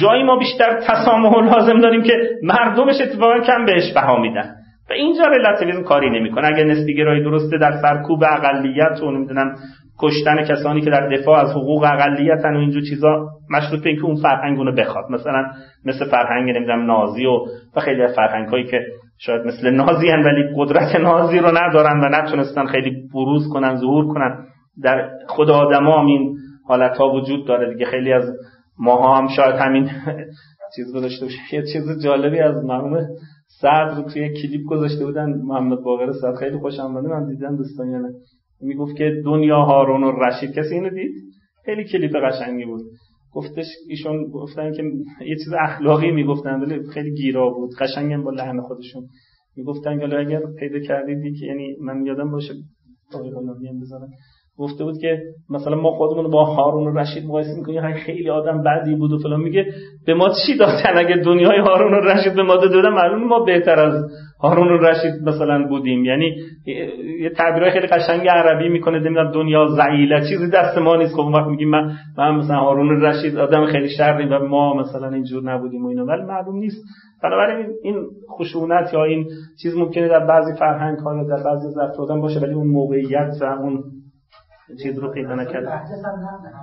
جایی ما بیشتر تسامح لازم داریم که مردمش اتفاقا کم بهش بها میدن. و اینجا رلاتیویسم کاری نمی‌کنه. اگه نسبی گرایی درسته در سرکوب اقلیت و نمی‌دونم کشتن کسانی که در دفاع از حقوق اقلیتن و اینجور چیزا مشروط به اینکه اون فرهنگ اونو بخواد. مثلا مثل فرهنگ نمی‌دونم نازی و و خیلی از فرهنگ هایی که شاید مثل نازی هن ولی قدرت نازی رو ندارن و نتونستن خیلی بروز کنن ظهور کنن. در خود آدم این حالت ها وجود داره دیگه. خیلی از ماها هم شاید همین چیز گذاشته باشه یه چیز جالبی از مرحوم سعد رو توی کلیپ گذاشته بودن. محمد باقر سعد خیلی خوشم اومده من دیدم دوستان یعنی. می‌گفت که دنیا هارون و رشید. کسی اینو دید؟ خیلی کلیپ قشنگی بود. گفتش ایشون گفتن که یه چیز اخلاقی می‌گفتن ولی خیلی گیرا بود. قشنگم با لحن خودشون می‌گفتن که اگر پیدا کردید که یعنی من یادم باشه آقای هم بزنم. گفته بود که مثلا ما خودمون با هارون رشید مقایسه می‌کنیم خیلی آدم بدی بود و فلان میگه به ما چی دادن؟ اگه دنیای هارون و رشید به ما دادن معلوم ما بهتر از هارون و رشید مثلا بودیم. یعنی یه تعبیرای خیلی قشنگ عربی می‌کنه نمی‌دونم دنیا زعیله چیزی دست ما نیست خب وقت میگیم من, من مثلا هارون رشید آدم خیلی شرقی و ما مثلا اینجور نبودیم و اینا. ولی معلوم نیست. بنابراین این خشونت یا این چیز ممکنه در بعضی فرهنگ ها یا در بعضی افراد باشه ولی اون موقعیت و اون چیز رو پیدا نکرده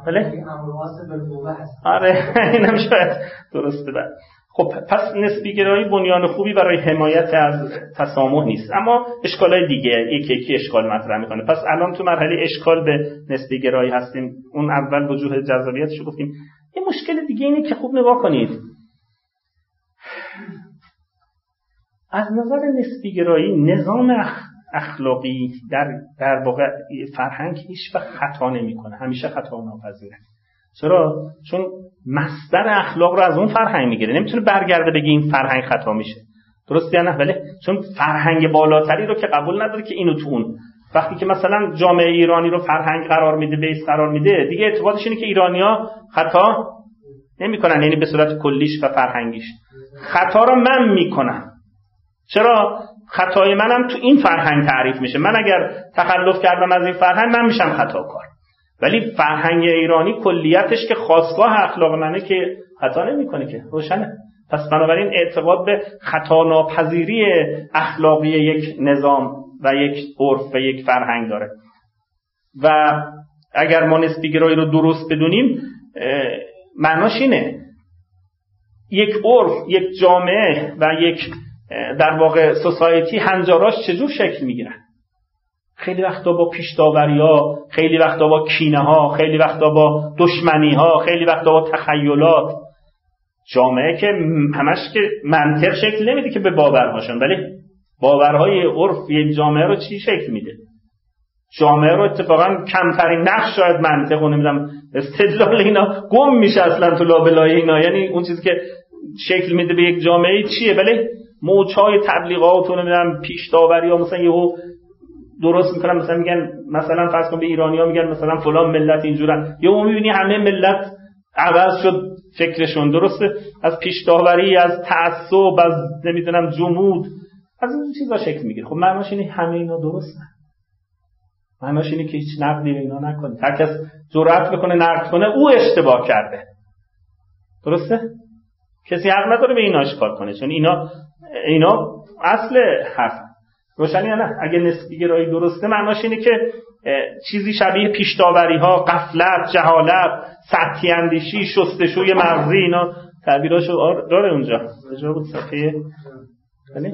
بله؟ آره اینم شاید درسته. بله. خب پس نسبی گرایی بنیان خوبی برای حمایت از تسامح نیست. اما اشکالای دیگه یکی یکی اشکال مطرح می‌کنه. پس الان تو مرحله اشکال به نسبی گرایی هستیم. اون اول وجوه جذابیتش رو گفتیم. یه مشکل دیگه اینه که خوب نگاه کنید. از نظر نسبی گرایی نظام اخلاقی در در واقع فرهنگ هیچ وقت خطا نمی‌کنه. همیشه خطا ناپذیره. چرا؟ چون مصدر اخلاق رو از اون فرهنگ می‌گیره. نمی‌تونه برگرده بگه این فرهنگ خطا میشه. درست یا نه؟ ولی چون فرهنگ بالاتری رو که قبول نداره که اینو تو اون. وقتی که مثلا جامعه ایرانی رو فرهنگ قرار میده بیس قرار میده دیگه اعتقادش اینه که ایرانیا خطا نمی‌کنن. یعنی به صورت کلیش و فرهنگیش. خطا رو من می‌کنم. چرا؟ خطای منم تو این فرهنگ تعریف میشه. من اگر تخلف کردم از این فرهنگ من میشم خطاکار. ولی فرهنگ ایرانی کلیتش که خواستگاه اخلاق منه که خطا نمی‌کنه که. روشنه. پس بنابراین اعتقاد به خطا ناپذیری اخلاقی یک نظام و یک عرف و یک فرهنگ داره. و اگر ما نسبی گرایی رو درست بدونیم معناش اینه. یک عرف یک جامعه و یک در واقع سوسایتی هنجاراش چجور شکل می‌گیرن؟ خیلی وقتا با پیش ها خیلی وقتا با کینه ها خیلی وقتا با دشمنی ها خیلی وقتا با تخیلات. جامعه که همش که منطق شکل نمیده که به باورهاشون ولی باورهای عرف یک جامعه رو چی شکل میده؟ جامعه رو اتفاقا کمترین نقش شاید منطق و نمی‌دونم استدلال اینا گم میشه اصلا تو لابلای اینا. یعنی اون چیزی که شکل میده به یک جامعه چیه؟ ولی موجهای تبلیغات و نمی‌دونم پیش داوری ها مثلا یهو درست می‌کنن مثلا میگن مثلا فرض کن به ایرانیا میگن مثلا فلان ملت اینجورن. یهو می‌بینی همه ملت عوض شد فکرشون درسته؟ از پیش داوری از تعصب از نمی‌دونم جمود از این چیزا شکل می‌گیره. خب معناش اینه همه اینا درسته. معناش اینه که هیچ نقدی به اینا نکنید. هر کس جرأت بکنه نقد کنه او اشتباه کرده. درسته؟ کسی حق نداره به اینا اشکال کنه. چون اینا اینا اصل حرف روشنی نه؟ اگه نسبی گرایی درسته معناش اینه که چیزی شبیه پیشتاوری ها قفلت جهالت سطحی اندیشی شستشوی مغزی اینا. تعبیراشو داره اونجا. کجا بود صفحه بله؟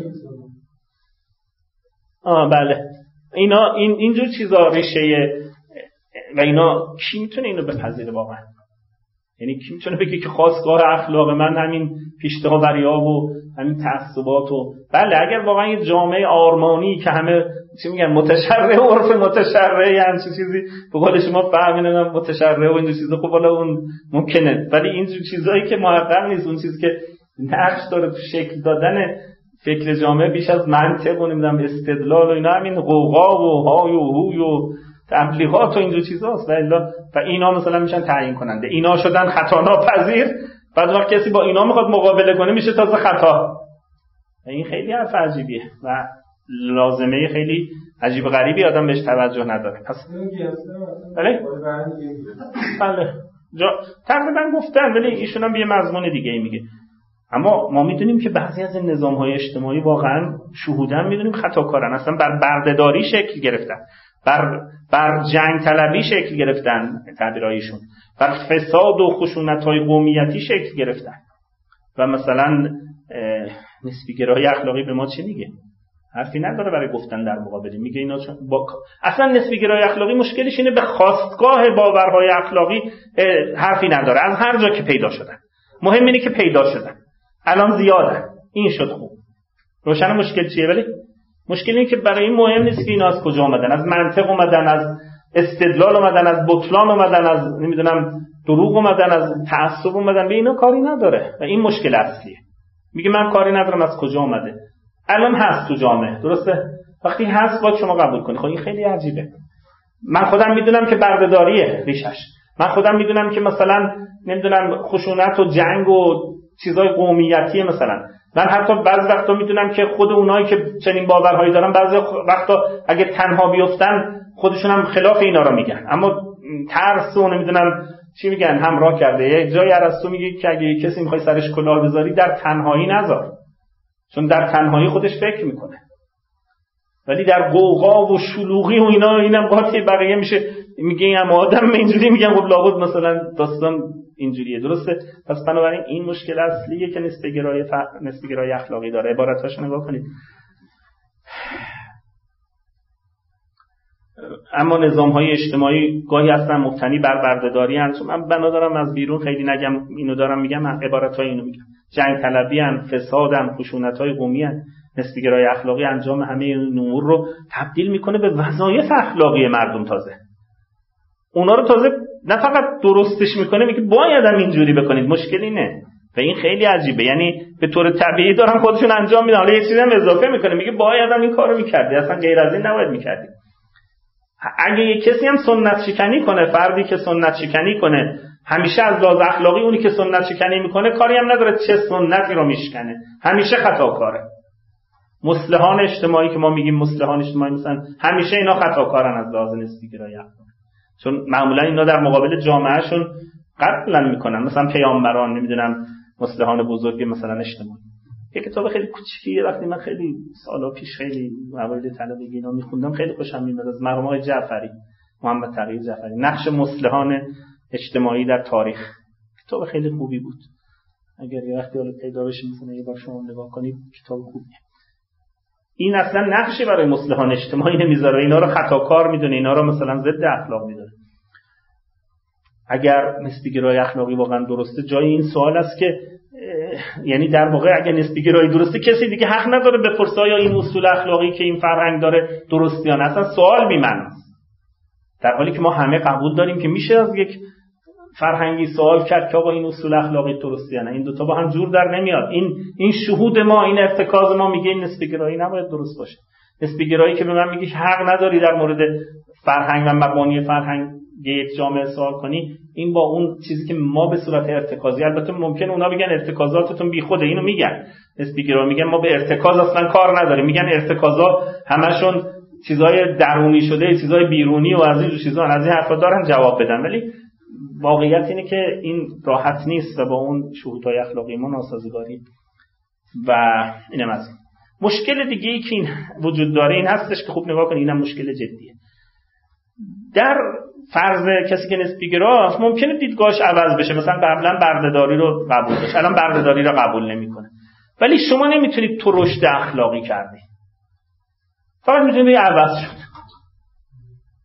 آه بله. اینا این اینجور چیزا ریشه و اینا. کی می‌تونه اینو بپذیره واقعا؟ یعنی کی می‌تونه بگه که خواستگاه اخلاق من همین پیشتاوری ها و همین تعصبات و بله اگر واقعا یه جامعه آرمانی که همه چی میگن؟ متشرع عرف متشرع همچین چیزی به قول شما فهمی نمی‌دونم متشرع و این چیزا. خب حالا اون ممکنه. ولی این چیزایی که محقق نیست اون چیزی که نقش داره تو شکل دادن فکر جامعه بیش از منطق و نمی‌دونم استدلال و اینا همین قوقا و های و هوی و تبلیغات و اینجور چیزاست. و و اینا مثلا میشن تعیین کننده. اینا شدن خطا ناپذیر. بعد وقت کسی با اینا می‌خواد مقابله کنه میشه تازه خطا. و این خیلی حرف عجیبیه. و لازمه خیلی عجیب و غریبی آدم بهش توجه نداره. پس بله؟ بله. تقریبا گفتن ولی ایشون هم یه مضمون دیگه ای میگه. اما ما می‌دونیم که بعضی از این نظام های اجتماعی واقعا شهودن می‌دونیم خطاکارن. اصلا بر بردهداری شکل گرفتن. بر, بر جنگ طلبی شکل گرفتن تعبیرایشون بر فساد و خشونت های قومیتی شکل گرفتن. و مثلا نسبی گرایی اخلاقی به ما چی میگه؟ حرفی نداره برای گفتن در مقابل. میگه اینا چون با... اصلا نسبی گرایی اخلاقی مشکلش اینه به خواستگاه باورهای اخلاقی حرفی نداره. از هر جا که پیدا شدن. مهم اینه که پیدا شدن. الان زیادن. این شد خوب. روشن مشکل چیه؟ ولی مشکل که برای این مهم نیست که اینا از کجا آمدن از منطق اومدن از استدلال اومدن از بطلان اومدن از نمی‌دونم دروغ اومدن از تعصب اومدن به اینا کاری نداره و این مشکل اصلیه. میگه من کاری ندارم از کجا اومده الان هست تو جامعه درسته؟ وقتی هست باید شما قبول کنی. خب این خیلی عجیبه. من خودم می‌دونم که بردهداریه ریشش. من خودم می‌دونم که مثلا نمی‌دونم خشونت و جنگ و چیزای قومیتی مثلا. من حتی بعض وقتا می‌دونم که خود اونایی که چنین باورهایی دارن بعضی وقتا اگه تنها بیفتن خودشون هم خلاف اینا رو میگن. اما ترس و نمی‌دونم چی میگن همراه کرده. یه جای ارسطو میگه که اگه کسی می‌خوای سرش کلاه بذاری در تنهایی نذار. چون در تنهایی خودش فکر می‌کنه. ولی در قوقا و شلوغی و اینا اینم قاطی بقیه میشه. میگه این آدم اینجوری میگن. خب لابد مثلا داستان اینجوریه. درسته؟ پس بنابراین این مشکل اصلیه که نسبه گرای, ف... نسبه گرای اخلاقی داره. عبارتاش نگاه کنید. اما نظام های اجتماعی گاهی هستن مبتنی بر بردهداری هستن. من بنا دارم از بیرون خیلی نگم اینو دارم میگم عبارت های اینو میگم. جنگ طلبی هن فساد هن خشونت های قومی هن گرای اخلاقی انجام همه این امور رو تبدیل می‌کنه به وظایف اخلاقی مردم تازه. اونا رو تازه نه فقط درستش می‌کنه میگه باید هم اینجوری بکنید. مشکلی نه. و این خیلی عجیبه. یعنی به طور طبیعی دارن خودشون انجام میدن. حالا یه چیزی هم اضافه می‌کنه میگه باید هم این کارو می‌کردی. اصلا غیر از این نباید می‌کردی. اگه یه کسی هم سنت شکنی کنه فردی که سنت شکنی کنه همیشه از لحاظ اخلاقی اونی که سنت شکنی می‌کنه کاری هم نداره چه سنتی رو میشکنه. همیشه خطاکاره. مسلحان اجتماعی که ما میگیم مسلحان اجتماعی مثلا همیشه اینا خطاکارن از لحاظ نسبی گرایی چون معمولا اینا در مقابل جامعهشون قتل می‌کنن. مثلا پیامبران نمی‌دونم مسلحان بزرگ مثلا اجتماعی یه کتاب خیلی کوچیکی وقتی من خیلی سالا پیش خیلی موارد طلبگی اینا میخوندم خیلی خوشم میاد از مرحوم جعفری محمد تغییر جعفری. نقش مسلحان اجتماعی در تاریخ. کتاب خیلی خوبی بود. اگر یه وقتی حالا پیدا بشه مثلا یه بار شما نگاه کنید کتاب خوبیه. این اصلا نقشی برای مسلحان اجتماعی نمی‌ذاره. اینا رو خطاکار می‌دونه اینا رو مثلا ضد اخلاق می‌دونه. اگر نسبی گرای اخلاقی واقعا درسته جای این سوال است که یعنی در واقع اگر نسبی گرایی درسته کسی دیگه حق نداره بپرسه یا این اصول اخلاقی که این فرهنگ داره درست یا نه. اصلا سوال بیمن در حالی که ما همه قبول داریم که میشه از یک فرهنگی سوال کرد که آقا این اصول اخلاقی درستی نه؟ این دوتا با هم جور در نمیاد. این این شهود ما این ارتکاز ما میگه این نسبی گرایی نباید درست باشه. نسبی گرایی که به من میگه حق نداری در مورد فرهنگ و مبانی فرهنگ یک جامعه سوال کنی این با اون چیزی که ما به صورت ارتکازی البته ممکن اونا بگن ارتکازاتتون بیخوده اینو میگن. اسپیکرها میگن ما به ارتکاز اصلا کار نداریم. میگن ارتکازا همشون چیزای درونی شده چیزای بیرونی و از این چیزا از این حرفا دارن جواب بدن. ولی واقعیت اینه که این راحت نیست و با اون شهودهای اخلاقی ما ناسازگاری و اینم از مشکل دیگه ای که این وجود داره این هستش که خوب نگاه کنید اینم مشکل جدیه. در فرض کسی که نسبی گراست ممکنه دیدگاهش عوض بشه. مثلا قبلا بردهداری رو قبول داشت الان بردهداری رو قبول نمی‌کنه. ولی شما نمی‌تونید تو رشد اخلاقی کردی. فقط می‌تونید عوض شد.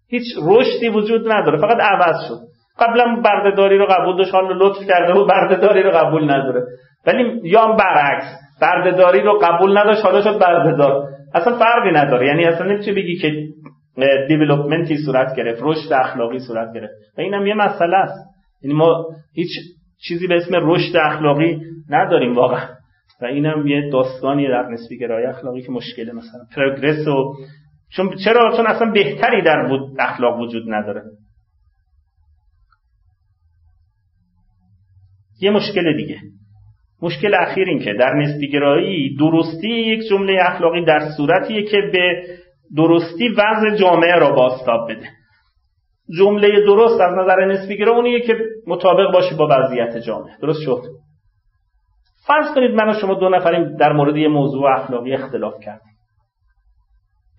هیچ رشدی وجود نداره فقط عوض شد. قبلا بردهداری رو قبول داشت حالا لطف کرده و بردهداری رو قبول نداره. ولی یا برعکس بردهداری رو قبول نداشت حالا شد بردهدار. اصلا فرقی نداره. یعنی اصلا نمی‌تونی بگی که دیولپمنتی صورت گرفت رشد اخلاقی صورت گرفت. و اینم یه مسئله است. یعنی ما هیچ چیزی به اسم رشد اخلاقی نداریم واقعا. و اینم یه داستانی در نسبی گرایی اخلاقی که مشکله مثلا پروگرس و چون چرا؟ چون اصلا بهتری در اخلاق وجود نداره. یه مشکل دیگه. مشکل اخیر این که در نسبیگرایی درستی یک جمله اخلاقی در صورتیه که به درستی وضع جامعه را باستاب بده. جمله درست از نظر نسبیگرا اونیه که مطابق باشه با وضعیت جامعه. درست شد؟ فرض کنید من و شما دو نفریم در مورد یه موضوع اخلاقی اختلاف کردیم.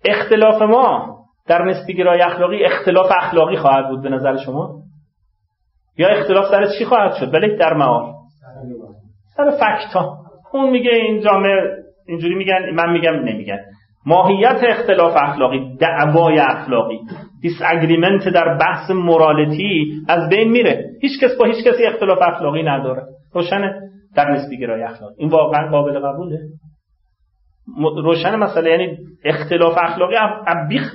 اختلاف ما در نسبیگرای اخلاقی اختلاف اخلاقی خواهد بود به نظر شما؟ یا اختلاف سر چی خواهد شد؟ ولی در معال سر فکت ها اون میگه این جامعه اینجوری میگن من میگم نمیگن. ماهیت اختلاف اخلاقی دعوای اخلاقی. دیس اگریمنت در بحث مورالتی از بین میره. هیچ کس با هیچ کسی اختلاف اخلاقی نداره. روشنه؟ در نسبی گرای اخلاق. این واقعا قابل قبوله. روشن مسئله یعنی اختلاف اخلاقی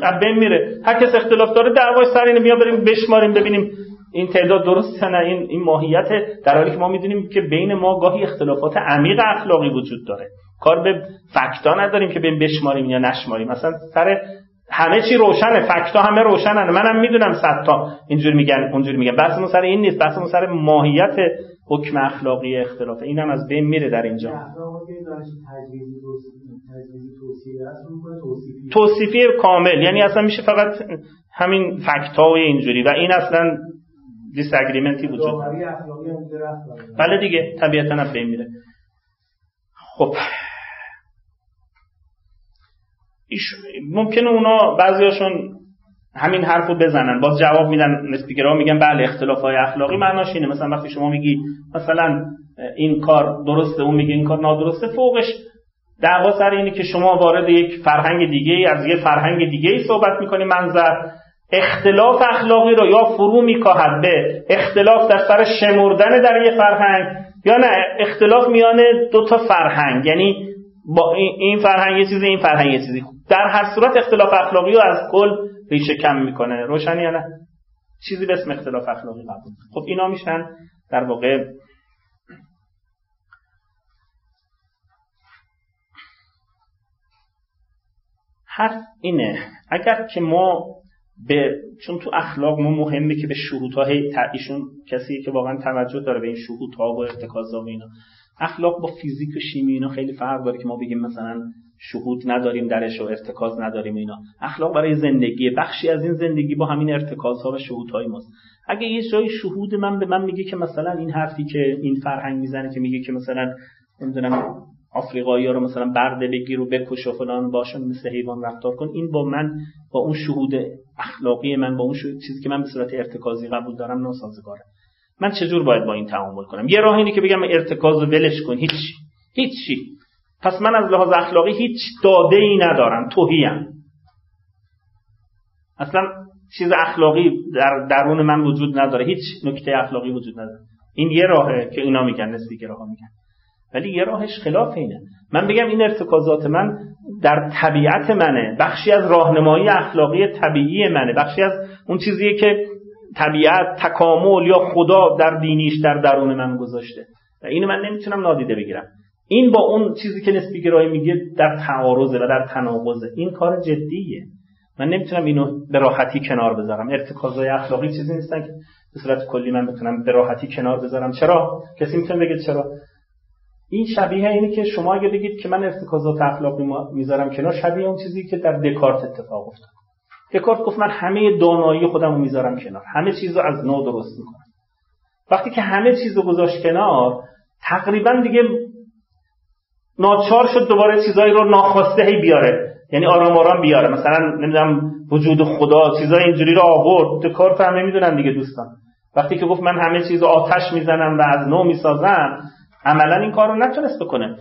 از بین میره. هر کس اختلاف داره دعوای سر اینه بیا بریم بشماریم ببینیم این تعداد درست نه؟ این این ماهیت در حالی که ما می‌دونیم که بین ما گاهی اختلافات عمیق اخلاقی وجود داره. کار به فکتا نداریم که بین بشماریم یا نشماریم. مثلا سر همه چی روشنه فکتا همه روشنن. منم می‌دونم صد تا اینجوری میگن اونجوری میگن. بحثمون سر این نیست بحثمون سر ماهیت حکم اخلاقی اختلاف. اینم از بین میره در اینجا. توصیفی کامل. یعنی اصلا میشه فقط همین فکتا و اینجوری. و این اصلا دیس اگریمنتی وجود بله دیگه طبیعتا هم بین میره. خب. ممکنه اونا بعضیاشون همین حرف رو بزنن. باز جواب میدن نسبیگرا میگن بله اختلاف های اخلاقی معناش اینه. مثلا وقتی شما میگی مثلا این کار درسته اون میگه این کار نادرسته فوقش دعوا سر اینه که شما وارد یک فرهنگ دیگه از یه فرهنگ دیگه ای صحبت می‌کنی منظر اختلاف اخلاقی رو یا فرو میکاهد به اختلاف در سر شمردن در یه فرهنگ یا نه اختلاف میان دو تا فرهنگ یعنی با این فرهنگ یه چیزی این فرهنگ یه چیزی. در هر صورت اختلاف اخلاقی رو از کل ریشه کم می‌کنه. روشن یا نه؟ چیزی به اسم اختلاف اخلاقی قبول خب اینا میشن در واقع حرف اینه. اگر که ما به چون تو اخلاق ما مهمه که به شروط های ایشون کسی که واقعا توجه داره به این شروط ها و ارتکاز و اینا. اخلاق با فیزیک و شیمی اینا خیلی فرق داره که ما بگیم مثلا شهود نداریم درش و ارتکاز نداریم اینا. اخلاق برای زندگی بخشی از این زندگی با همین ارتکازها و شهودهای ماست. اگه یه جای شهود من به من میگه که مثلا این حرفی که این فرهنگ می‌زنه که میگه که مثلا نمی‌دونم آفریقایی رو مثلا برده بگیر و بکش و فلان باشون مثل حیوان رفتار کن. این با من با اون شهود اخلاقی من با اون چیزی که من به صورت ارتکازی قبول دارم ناسازگاره. من چجور باید با این تعامل کنم؟ یه راه اینه که بگم ارتکاز رو ولش کن. هیچ هیچی پس من از لحاظ اخلاقی هیچ داده ای ندارم. توهیم اصلا چیز اخلاقی در درون من وجود نداره. هیچ نکته اخلاقی وجود نداره. این یه راهه که اینا میگن نسبی ها میگن. ولی یه راهش خلاف اینه. من بگم این ارتکازات من در طبیعت منه. بخشی از راهنمایی اخلاقی طبیعی منه. بخشی از اون چیزیه که طبیعت تکامل یا خدا در دینیش در درون من گذاشته. و اینو من نمی‌تونم نادیده بگیرم. این با اون چیزی که نسبی گرایی میگه در تعارضه و در تناقضه. این کار جدیه. من نمی‌تونم اینو به راحتی کنار بذارم. ارتکازهای اخلاقی چیزی نیستن که به صورت کلی من بتونم به راحتی کنار بذارم. چرا؟ کسی می‌تونه بگه چرا؟ این شبیه اینه که شما اگه بگید که من ارتکازات اخلاقی می‌ذارم کنار شبیه اون چیزی که در دکارت اتفاق افتاد. دکارت گفت من همه دانایی خودم رو می‌ذارم کنار. همه چیز رو از نو درست می‌کنم. وقتی که همه چیز رو گذاشت کنار تقریبا دیگه ناچار شد دوباره چیزایی رو ناخواسته هی بیاره. یعنی آرام آرام بیاره. مثلا نمی‌دونم وجود خدا چیزای اینجوری رو آورد. دکارت هم نمی‌دونن دیگه دوستان. وقتی که گفت من همه چیز آتش می‌زنم و از نو می‌سازم عملا این کار رو نتونست بکنه.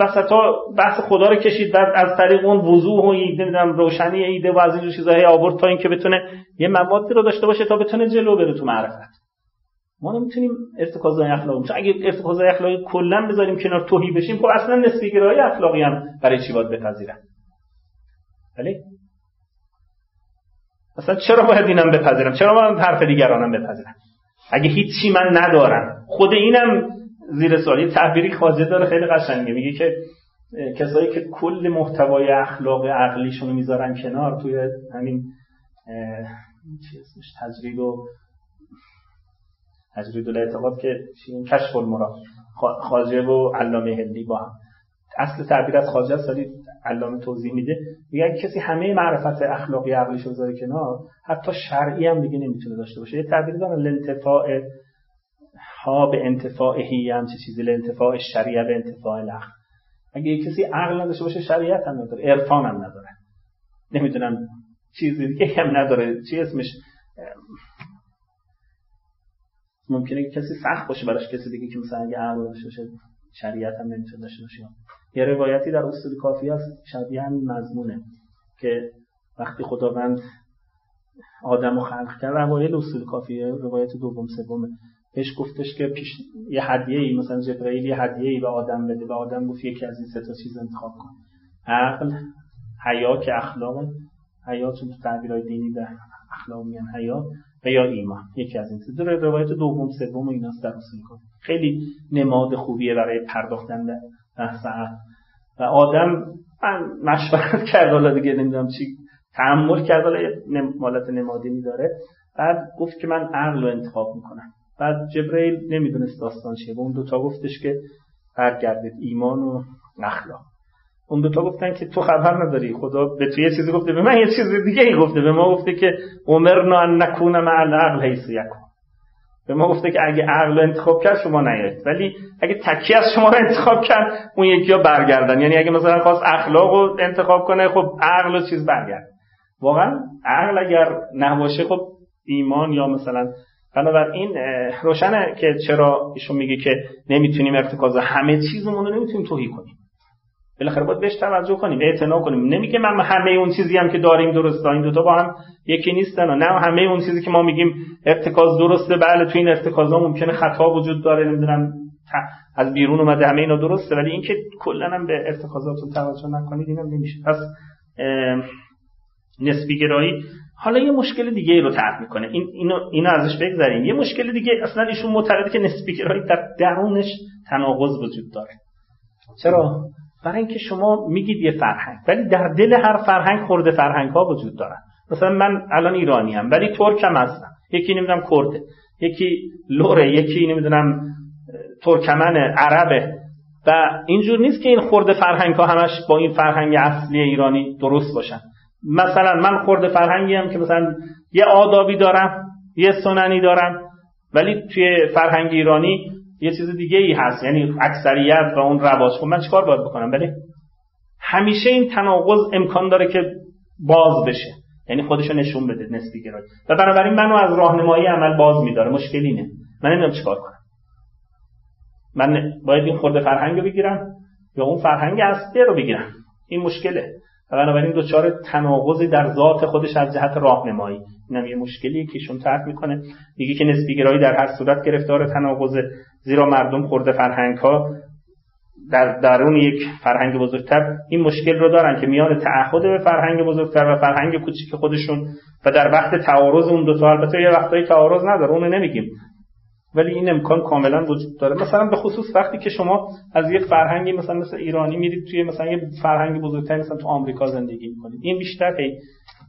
وسطا بحث خدا رو کشید بعد از طریق اون وضوح و نمی‌دونم روشنی ایده و از این چیزایی آورد تا اینکه بتونه یه موادی رو داشته باشه تا بتونه جلو بره تو معرفت. ما نمی‌تونیم ارتکازهای اخلاقی چون اگه ارتکازهای اخلاقی کلا بذاریم کنار توهی بشیم خب اصلا نسبی گرایی اخلاقی هم برای چی باید بپذیرن؟ ولی اصلا چرا باید اینم بپذیرم چرا باید حرف دیگرانم بپذیرم اگه هیچی من ندارم خود اینم زیر سوالی. تعبیری خواجه داره خیلی قشنگه. میگه که کسایی که کل محتوای اخلاق عقلیشون می‌ذارن کنار توی همین چی اسمش؟ تجرید و تجرید الاعتقاد که کشف المراد. خواجه و علامه هندی با هم. اصل تعبیر از خواجه است ولی علامه توضیح میده. میگه کسی همه معرفت اخلاقی عقلیش رو بذاره کنار حتی شرعی هم دیگه نمی‌تونه داشته باشه. یه تعبیر دارن لانتفاع ها به انتفاعهی هم چه چیزی لانتفاع شریعه به انتفاع لخ. اگه کسی عقل نداشته باشه شریعت هم نداره عرفان هم نداره. نمی‌دونم چیزی دیگه هم نداره چی اسمش؟ ممکنه کسی سخت باشه براش کسی دیگه که مثلا اگه عقل داشته باشه شریعت هم نمی‌تونه داشته باشه. یه روایتی در اصول کافی است شبیه همین مضمونه که وقتی خداوند آدم رو خلق کرد روایت اصول کافیه روایت دوم سومه. بهش گفتش که پیش یه هدیه ای مثلا جبرئیل یه هدیه ای به آدم بده به آدم گفت یکی از این سه تا چیز انتخاب کن. عقل حیا که اخلاق حیا تو تعبیرهای دینی به اخلاق میگن حیا و یا ایمان یکی از این سه. روایت دوم سوم ایناست در اصول کافی خیلی نماد خوبیه برای پرداختن به بحث و آدم من مشورت کرد حالا دیگه نمی‌دونم چی تحمل کرد حالا مالت نمادینی داره. بعد گفت که من عقل رو انتخاب می‌کنم. بعد جبرئیل نمی‌دونست داستان چیه. به اون دوتا گفتش که برگردید ایمان و اخلاق. اون دوتا گفتن که تو خبر نداری. خدا به تو یه چیزی گفته به من یه چیز دیگه ای گفته. به ما گفته که عمرنا ان نکون مع العقل حیث یکون. به ما گفته که اگه عقل انتخاب کرد شما نیایید ولی اگه تکی از شما رو انتخاب کرد اون یکی ها برگردن. یعنی اگه مثلا خواست اخلاق رو انتخاب کنه خب عقل و چیز برگرد. واقعا عقل اگر نباشه خب ایمان یا مثلا بنابراین روشنه که چرا ایشون میگه که نمی‌تونیم ارتکاز همه چیزمون رو نمی‌تونیم توهی کنیم. بالاخره باید بهش توجه کنیم اعتنا کنیم. نمیگه من همه اون چیزی هم که داریم درست این دوتا با هم یکی نیستن. و نه همه اون چیزی که ما میگیم ارتکاز درسته بله تو این ارتکازا ممکنه خطا وجود داره نمی‌دونم از بیرون اومده همه اینا درسته ولی اینکه کلا هم به ارتکازاتون توجه نکنید اینم نمیشه. پس نسبی گرایی حالا یه مشکل دیگه رو طرح می‌کنه. این اینو اینو ازش بگذاریم. یه مشکل دیگه اصلا ایشون معتقده که نسبی در درونش تناقض وجود داره. چرا؟ برای اینکه شما میگید یه فرهنگ ولی در دل هر فرهنگ خورده فرهنگ ها وجود دارن مثلا من الان ایرانی هم ولی ترکم هستم. یکی نمی‌دونم کرده یکی لوره یکی نمی‌دونم ترکمن عربه. و اینجور نیست که این خورده فرهنگ ها همش با این فرهنگ اصلی ایرانی درست باشن. مثلا من خورده فرهنگی هم که مثلا یه آدابی دارم یه سننی دارم ولی توی فرهنگ ایرانی یه چیز دیگه ای هست. یعنی اکثریت و اون رواج. خب من چیکار باید بکنم؟ ولی همیشه این تناقض امکان داره که باز بشه. یعنی خودشو نشون بده نسبی گرایی. و بنابراین منو از راهنمایی عمل باز میداره. مشکلی نه من نمی‌دونم چیکار کنم. من باید این خورده فرهنگ رو بگیرم یا اون فرهنگ اصلی رو بگیرم. این مشکله. بنابراین دوچار تناقضی در ذات خودش از جهت راهنمایی. اینم یه مشکلی که ایشون طرح می‌کنه. میگه که نسبی گرایی در هر صورت گرفتار تناقض زیرا مردم خورده فرهنگ ها در درون یک فرهنگ بزرگتر. این مشکل رو دارن که میان تعهد به فرهنگ بزرگتر و فرهنگ کوچیک خودشون و در وقت تعارض اون دو تا البته یه وقتایی تعارض نداره اونو نمیگیم. ولی این امکان کاملا وجود داره. مثلا به خصوص وقتی که شما از یک فرهنگی مثلا مثل ایرانی میرید توی مثلا یه فرهنگ بزرگتر مثلا تو آمریکا زندگی می‌کنید. این بیشتر هی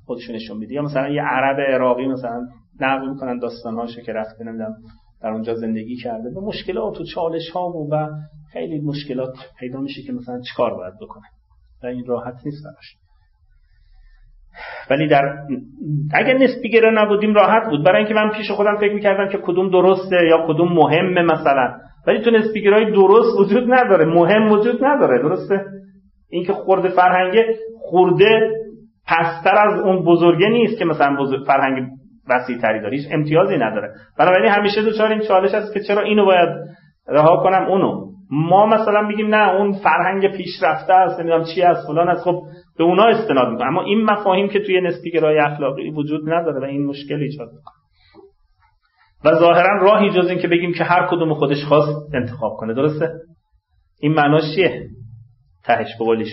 خودشون نشون میده. یا مثلا یه عرب عراقی مثلا نقل می‌کنن داستانهاشو که رفته نمی‌دونم در اونجا زندگی کرده. به مشکلات و چالش ها و خیلی مشکلات پیدا میشه که مثلا چیکار باید بکنه؟ و این راحت نیست براش. ولی در اگر نسبی گره نبودیم راحت بود. برای اینکه من پیش خودم فکر می‌کردم که کدوم درسته یا کدوم مهمه مثلا. ولی تو نسبی درست وجود نداره. مهم وجود نداره. درسته؟ اینکه خورده فرهنگه خورده پستر از اون بزرگه نیست که مثلا بزرگ فرهنگ وسیع تری داره. هیچ امتیازی نداره. بنابراین همیشه دوچار این چالش هست که چرا اینو باید رها کنم؟ اونو. ما مثلا بگیم نه اون فرهنگ پیشرفته است. نمی‌دونم چی از فلان است. خب به اونا استناد می‌کنه. اما این مفاهیم که توی نسبی گرای اخلاقی وجود نداره و این مشکل ایجاد می‌کنه. و ظاهرا راهی جز این که بگیم که هر کدوم خودش خواست انتخاب کنه. درسته؟ این معناش چیه؟ تهش به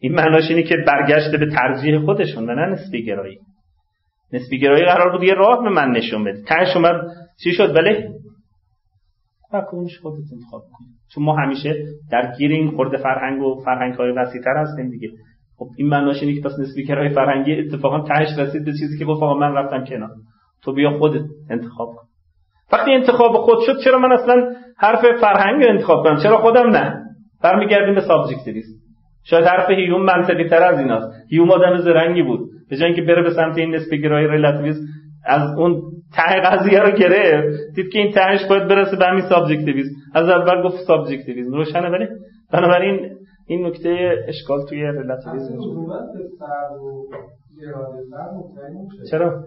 این معناش اینه که برگشته به ترجیح خودشون و نه نسبی گرایی. نسبی گرایی قرار بود یه راه به من نشون بده. تهش اومد. چی شد؟ بله. کدومش خودت انتخاب کن. چون ما همیشه در گیر این خورده فرهنگ و فرهنگ های وسیع‌تر هستیم دیگه. خب این معناش اینه که پس نسبیگرای فرهنگی اتفاقا تهش رسید به چیزی که گفت آقا من رفتم کنار. تو بیا خودت انتخاب کن. وقتی انتخاب خود شد چرا من اصلا حرف فرهنگ انتخاب کنم؟ چرا خودم نه؟ برمیگردیم به subjectivism شاید حرف هیوم منطقی تر از ایناست. هیوم آدم زرنگی بود. به جای اینکه بره به سمت این نسبیگرای relativism از اون ته قضیه رو گرفت. دید که این تهش باید برسه به همین subjectivism از اول گفت subjectivism روشنه ولی؟ بنابراین این نکته اشکال توی چرا؟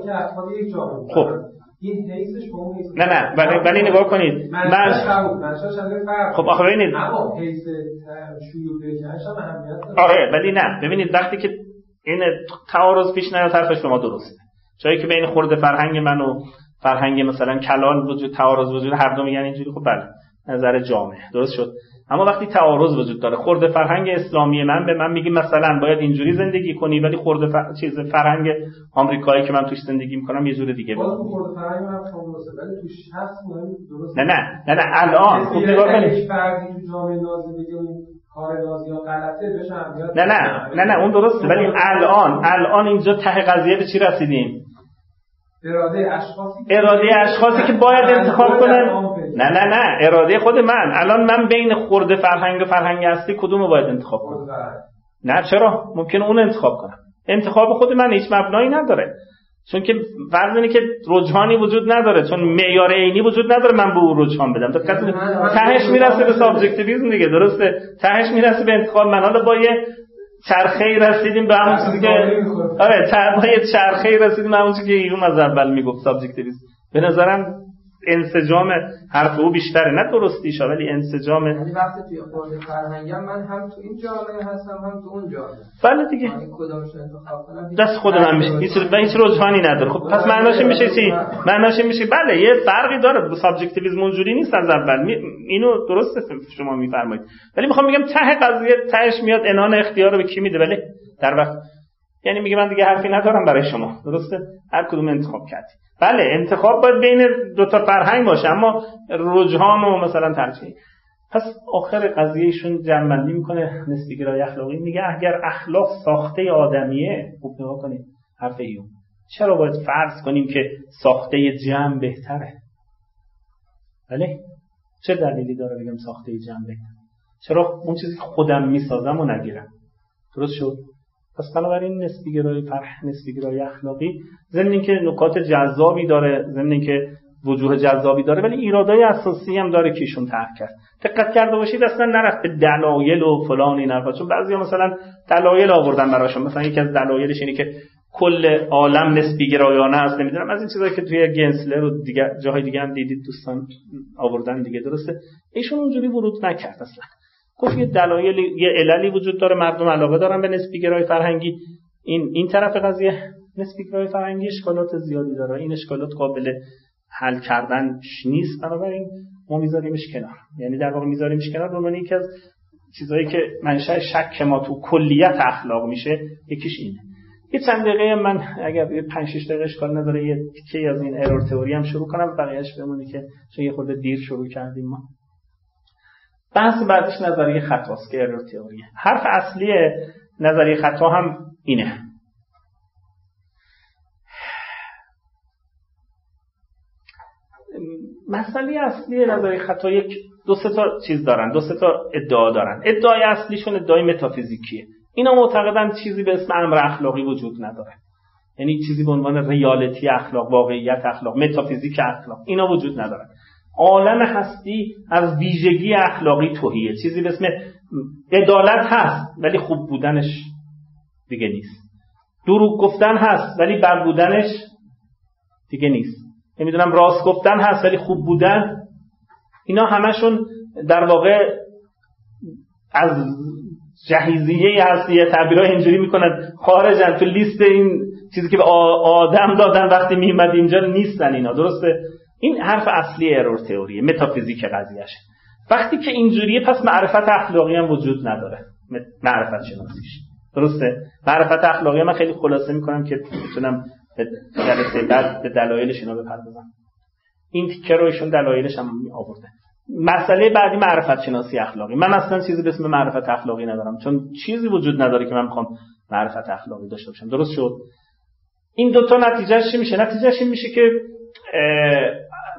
که افراد یک جامعه خب. نه نه ولی ولی نگاه کنید. من خب آخه ببینید. آره ولی نه. ببینید وقتی که این تعارض پیش نیاد حرفش به ما درسته. جایی که بین خورده فرهنگ من و فرهنگ مثلا کلان وجود تعارض وجود هر دو میگن اینجوری خب بله. نظر جامعه درست شد؟ اما وقتی تعارض وجود داره خورده فرهنگ اسلامی من به من میگه مثلا باید اینجوری زندگی کنی ولی خورده فر... چیز فرهنگ آمریکایی که من توش زندگی می‌کنم یه جور دیگه هست درست نه نه نه نه الان. خوب نگاه کنید. نه نه نه نه اون درسته ولی الان الان اینجا ته قضیه به چی رسیدیم؟ اراده اشخاصی اراده اشخاصی که باید انتخاب کنن. نه نه نه اراده خود من. الان من بین خورده فرهنگ و فرهنگ اصلی کدوم رو باید انتخاب کنم؟ نه چرا؟ ممکنه اون انتخاب کنم. انتخاب خود من هیچ مبنایی نداره. چون که فرض اینه که رجحانی وجود نداره. چون معیار عینی وجود نداره من به اون رجحان بدم. تهش می‌رسه به subjectivism دیگه درسته؟ تهش می‌رسه به انتخاب من. حالا با یه چرخه رسیدیم به همون چیزی که آره چرخه رسیدیم به همون چیزی که هیوم از اول می‌گفت subjectivism به نظرم انسجام حرف او بیشتره. نه درستیش ولی انسجام یعنی وقتی توی خورده فرهنگم من هم تو این جامعه هستم هم تو اون جامعه. بله دیگه. یعنی دست خود من میشه. هیچ هیچ رجحانی نداره. خب پس معناش میشه چی؟ معناش میشه بله یه فرقی داره. سابجکتیویسم اونجوری نیست از اول. اینو درسته شما میفرمایید. ولی می‌خوام بگم ته قضیه تهش میاد انان اختیار رو به کی میده؟ ولی در وقت یعنی میگه من دیگه حرفی ندارم برای شما. درسته؟ هر کدوم انتخاب کردی. بله انتخاب باید بین دو تا فرهنگ باشه اما رجحان و مثلا ترجیح پس آخر قضیهشون جنبندی می‌کنه نسبیگرای اخلاقی. میگه اگر اخلاق ساخته آدمیه خوب نگاه کنید حرف ایون چرا باید فرض کنیم که ساخته جمع بهتره؟ بله؟ چه دلیلی داره بگم ساخته جمع بهتره؟ چرا؟ اون چیزی که خودم می‌سازم و نگیرم. درست شد؟ پس بنابراین نسبیگرای فرح نسبیگرای اخلاقی ضمن که نکات جذابی داره ضمن که وجوه جذابی داره ولی ایرادای اساسی هم داره که ایشون طرح کرد. دقت کرده باشید اصلا نرفت دلایل و فلان این حرفا. چون بعضیا مثلا دلایل آوردن براشون. مثلا یکی از دلایلش اینه که کل عالم نسبی گرایانه است نمی‌دونم. از این چیزایی که توی گنسلر و دیگر جاهای دیگه هم دیدید دوستان آوردن دیگه درسته؟ ایشون اونجوری ورود نکرد اصلا. گفت یه دلایل یه عللی وجود داره مردم علاقه دارن به نسبیگرای فرهنگی. این این طرف قضیه نسبیگرای فرهنگی اشکالات زیادی داره. این اشکالات قابل حل کردن نیست. بنابراین ما میذاریمش کنار. یعنی در واقع میذاریمش کنار به یکی از چیزهایی که منشأ شک ما تو کلیت اخلاق میشه یکیش اینه. یه چند دقیقه من اگر یه 5 6 دقیقه اشکال نداره یه تیکه از این ارور تئوری هم شروع کنم. بقیه‌اش بمونه که چون یه خورده دیر شروع کردیم ما. بحث بعدش نظریه خطاست که حرف اصلی نظریه خطا هم اینه. مسئله اصلی نظریه خطا یک دو سه تا چیز دارن دو سه تا ادعا دارن. ادعای اصلیشون ادعای متافیزیکیه اینا معتقدن چیزی به اسم امر اخلاقی وجود نداره. یعنی چیزی به عنوان ریالتی اخلاق واقعیت اخلاق متافیزیک اخلاق. اینا وجود ندارن عالم هستی از ویژگی اخلاقی توهیه. چیزی به اسم عدالت هست ولی خوب بودنش دیگه نیست. دروغ گفتن هست ولی بد بودنش دیگه نیست. نمی‌دونم راست گفتن هست ولی خوب بودن. اینا همشون در واقع از جهیزیه هستی تعبیرهای اینجوری می‌کنن. خارجن تو لیست این چیزی که به آدم دادن وقتی میمد اینجا نیستن اینا. درسته؟ این حرف اصلی ارور تئوری متافیزیک قضیهشه وقتی که اینجوریه پس معرفت اخلاقی هم وجود نداره. معرفت شناسیش. درسته؟ معرفت اخلاقی من خیلی خلاصه می‌کنم که بتونم جلسه بعد به دلایلش اینا بپردازم. این تیکه رو ایشون دلایلش هم آورده. مسئله بعدی معرفت شناسی اخلاقی. من اصلا چیزی به اسم معرفت اخلاقی ندارم. چون چیزی وجود نداره که من می‌خوام معرفت اخلاقی داشته باشم. درست شد؟ این دوتا نتیجهش چی میشه؟ نتیجهش این میشه که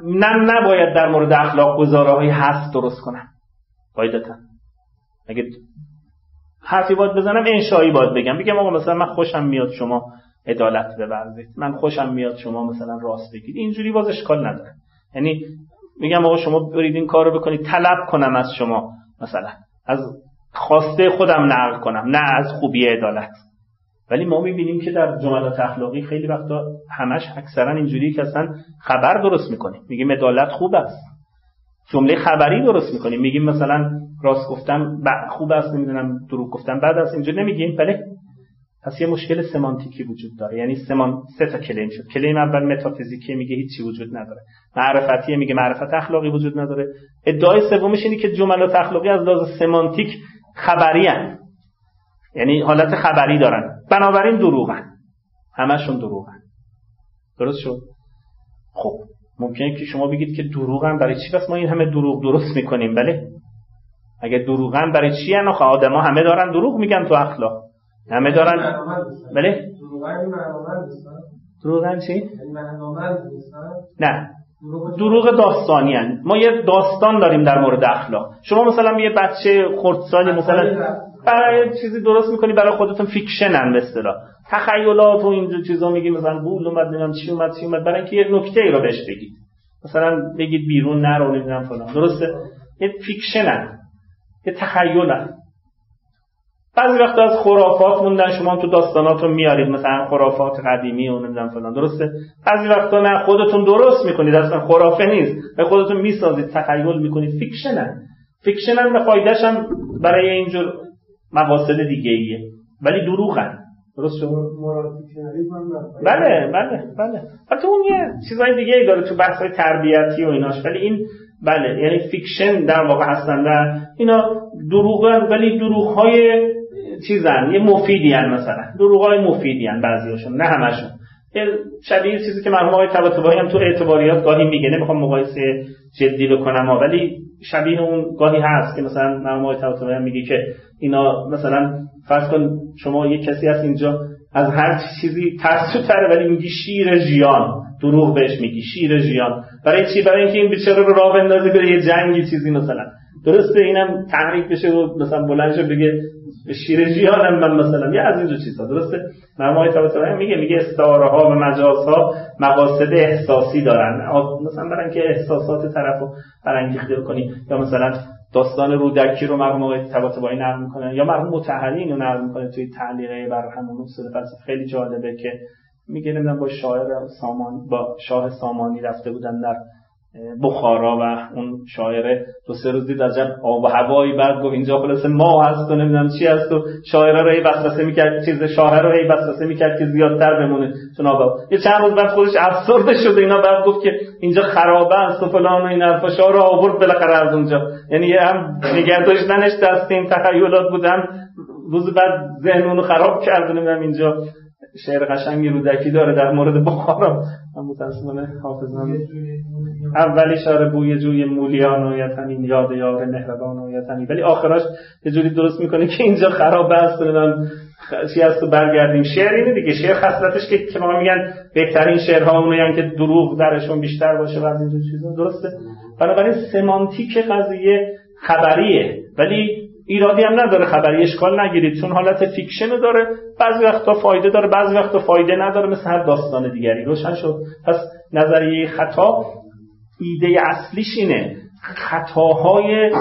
نه نباید در مورد اخلاق گزاره های هست درست کنم. قاعدتا. اگه حرفی باید بزنم انشایی باید بگم. بگم آقا مثلا من خوشم میاد شما عدالت بورزید من خوشم میاد شما مثلا راست بگید. اینجوری باز اشکال نداره. یعنی میگم آقا شما برید این کارو بکنید. طلب کنم از شما مثلا. از خواسته خودم نقل کنم نه از خوبی عدالت. ولی ما می‌بینیم که در جملات اخلاقی خیلی وقتا همش اکثرا اینجوری که اصلا خبر درست می‌کنیم. میگیم عدالت خوب است. جمله خبری درست می‌کنیم. میگیم مثلا راست گفتم خوب است نمی‌دونم دروغ گفتم بعد از اینجا نمیگیم. بله. پس یه مشکل سمانتیکی وجود داره. یعنی سمان سه تا کلیم شد. کلیم اول متافیزیکی میگه هیچی وجود نداره. معرفتی میگه معرفت اخلاقی وجود نداره. ادعای سومش اینه که جملات اخلاقی از لحاظ سمانتیک خبری هن. یعنی حالت خبری دارن. بنابراین دروغن. همشون دروغن. درست شد؟ خب ممکنه که شما بگید که دروغن برای چی؟ پس ما این همه دروغ درست می‌کنیم بله؟ اگه دروغن برای چی ان آدما همه دارن دروغ میگن تو اخلاق. همه دارن بله؟ دروغن چی؟ یعنی نه. دروغ داستانی هن. ما یه داستان داریم در مورد اخلاق. شما مثلا یه بچه خردسالی مثلا برای چیزی درست می‌کنی برای خودتون fiction ن به اصطلاح. تخیلات و این چیزا میگی مثلا بول اومد نمی‌دونم چی اومد چی اومد برای اینکه یه نکته ای رو بهش بگید. مثلا بگید بیرون نرو نمی‌دونم فلان. درسته؟ یه fiction ن یه تخیلن بعضی وقت از خرافات موندن شما تو داستاناتون میارید مثلا خرافات قدیمی و نمی‌دونم فلان. درسته؟ بعضی وقتا نه خودتون درست می‌کنید اصلا خرافه نیست. به خودتون می‌سازید تخیل می‌کنید. fiction ن fiction ن به فایدهش هم برای اینجور مقاصد دیگه ایه. ولی دروغن. درست بله بله بله. حتی اون یه چیزای دیگه ای داره تو بحث های تربیتی و ایناش. ولی این بله یعنی fiction در واقع هستن و اینا دروغن ولی دروغ های چیزن. یه مفیدی هن مثلا. دروغ های مفیدی هن بعضیاشون نه همشون. شبیه چیزی که مرحوم آقای طباطبایی هم تو اعتباریات گاهی میگه. نمی‌خوام مقایسه جدی بکنم ولی شبیه اون گاهی هست که مثلا مرحوم آقای طباطبایی هم میگه که اینا مثلا فرض کن شما یه کسی هست اینجا از هر چیزی تره ولی میگی شیر ژیان. دروغ بهش میگی شیر ژیان. برای چی؟ برای اینکه این بیچاره رو راه بندازی بره یه جنگی چیزی مثلا. درسته اینم تحریک بشه و مثلا بلند بگه به شیر ژیانم من مثلا. یه از اینجور چیزا درسته؟ مرمای طباطبایی میگه میگه استعاره ها و مجاز ها مقاصد احساسی دارن. مثلا برای اینکه احساسات طرفو برانگیخته کنی یا مثلا داستان رودکی رو مرحوم آقای طباطبایی نقل می‌کنن. یا مرحوم متحری اینو نقل می‌کنه توی تعلیقه بر همون اصول فلسفه. خیلی جالبه که میگه نمی‌دونم با شاعر سامان با شاه سامانی رفته بودن در بخارا و اون شاعر دو سه روز دید عجب آب و هوایی بعد گفت اینجا خلاص ما هست و نمی‌دونم چی هست و شاعر رو هی وسوسه می‌کرد چیز شاعر رو هی وسوسه می‌کرد که زیادتر بمونه. چون آب یه چند روز بعد خودش افسرده شد اینا بعد گفت که اینجا خرابه است و فلان و این حرفا. شاعر رو آورد بالاخره از اونجا. یعنی هم نگه داشتنش دست این تخیلات بودن روز بعد ذهن اونو خراب کرد نمی‌دونم اینجا شعر قشنگی رودکی داره در مورد بخارا. من متاسفانه حافظم اولی شعر بوی جوی مولیان و یتنی یاد یار مهربان و یتنی ولی آخراش یه جوری درست می‌کنه که اینجا خراب است من چی هست برگردیم؟ شعر اینه دیگه. شعر خصلتش که که ما میگن بهترین شعرها اونایی که دروغ درشون بیشتر باشه و از اینجور چیزا. درسته. بنابراین semantic قضیه خبریه. ولی ایرادی هم نداره خبری اشکال نگیرید. چون حالت fiction داره بعضی وقتا فایده داره بعضی وقتا فایده نداره مثل هر داستان دیگری. روشن شد. پس نظریه خطا ایده اصلیش اینه. خطاهای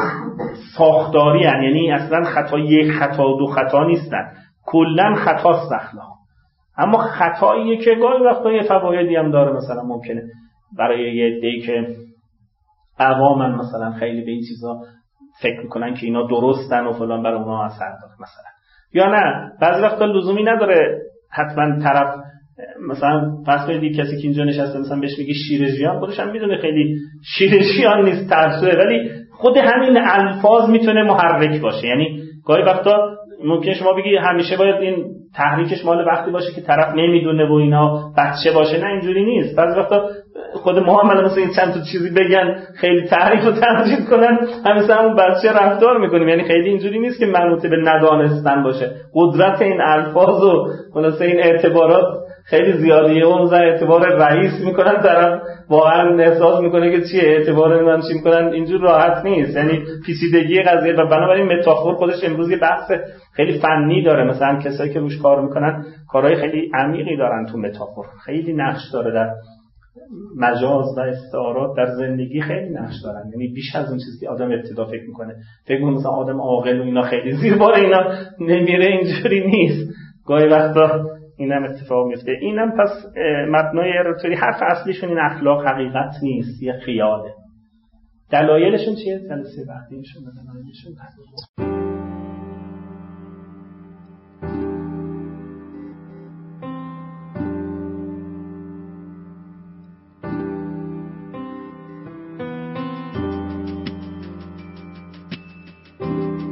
ساختاری هن. یعنی اصلا خطا یک خطا دو خطا نیستن. کلا خطاست اخلاق اما خطاییه که گاهی وقتا یه فوایدی هم داره مثلا ممکنه. برای یه دی که عوامن مثلا خیلی به این چیزا فکر می‌کنن که اینا درستن و فلان برای اونها اثر داره مثلا. یا نه بعضی وقتا لزومی نداره حتما طرف مثلا فرض کنید کسی که اینجا نشسته مثلا بهش میگه شیر ژیان خودش هم می‌دونه خیلی شیر ژیان نیست ترسوه ولی خود همین الفاظ می‌تونه محرک باشه. یعنی گاهی وقتا ممکن شما بگی همیشه باید این تحریکش مال وقتی باشه که طرف نمی‌دونه و اینا بچه باشه. نه اینجوری نیست. بعضی وقتا خود ما هم مثلا این چند تا چیزی بگن خیلی تحریک و تمجید کنن. همیشه همون بچه رفتار می‌کنیم. یعنی خیلی اینجوری نیست که منوط به ندانستن باشه. قدرت این الفاظ و خلاصه این اعتبارات خیلی زیادیه. اون زن اعتبار رئیس می‌کنن طرف واقعا احساس می‌کنه که چیه اعتبار من چی می‌کنن. اینجور راحت نیست. یعنی پیچیدگی قضیه و بنابراین متافور خودش امروز یه بحث خیلی فنی داره. مثلا کسایی که روش کار می‌کنن کارهای خیلی عمیقی دارن تو متافور. خیلی نقش داره در مجاز و استعارات در زندگی خیلی نقش دارن. یعنی بیش از اون چیزی که آدم ابتدا فکر می‌کنه. فکر می‌کنه مثلا آدم عاقل و اینا خیلی زیر بار اینا نمیره اینجوری نیست. گاهی وقتا اینم اتفاق میفته اینم پس مبنای ارتوری حرف اصلیشون این اخلاق حقیقت نیست یه خیاله. دلایلشون چیه؟ جلسه بعدیشون دلایلشون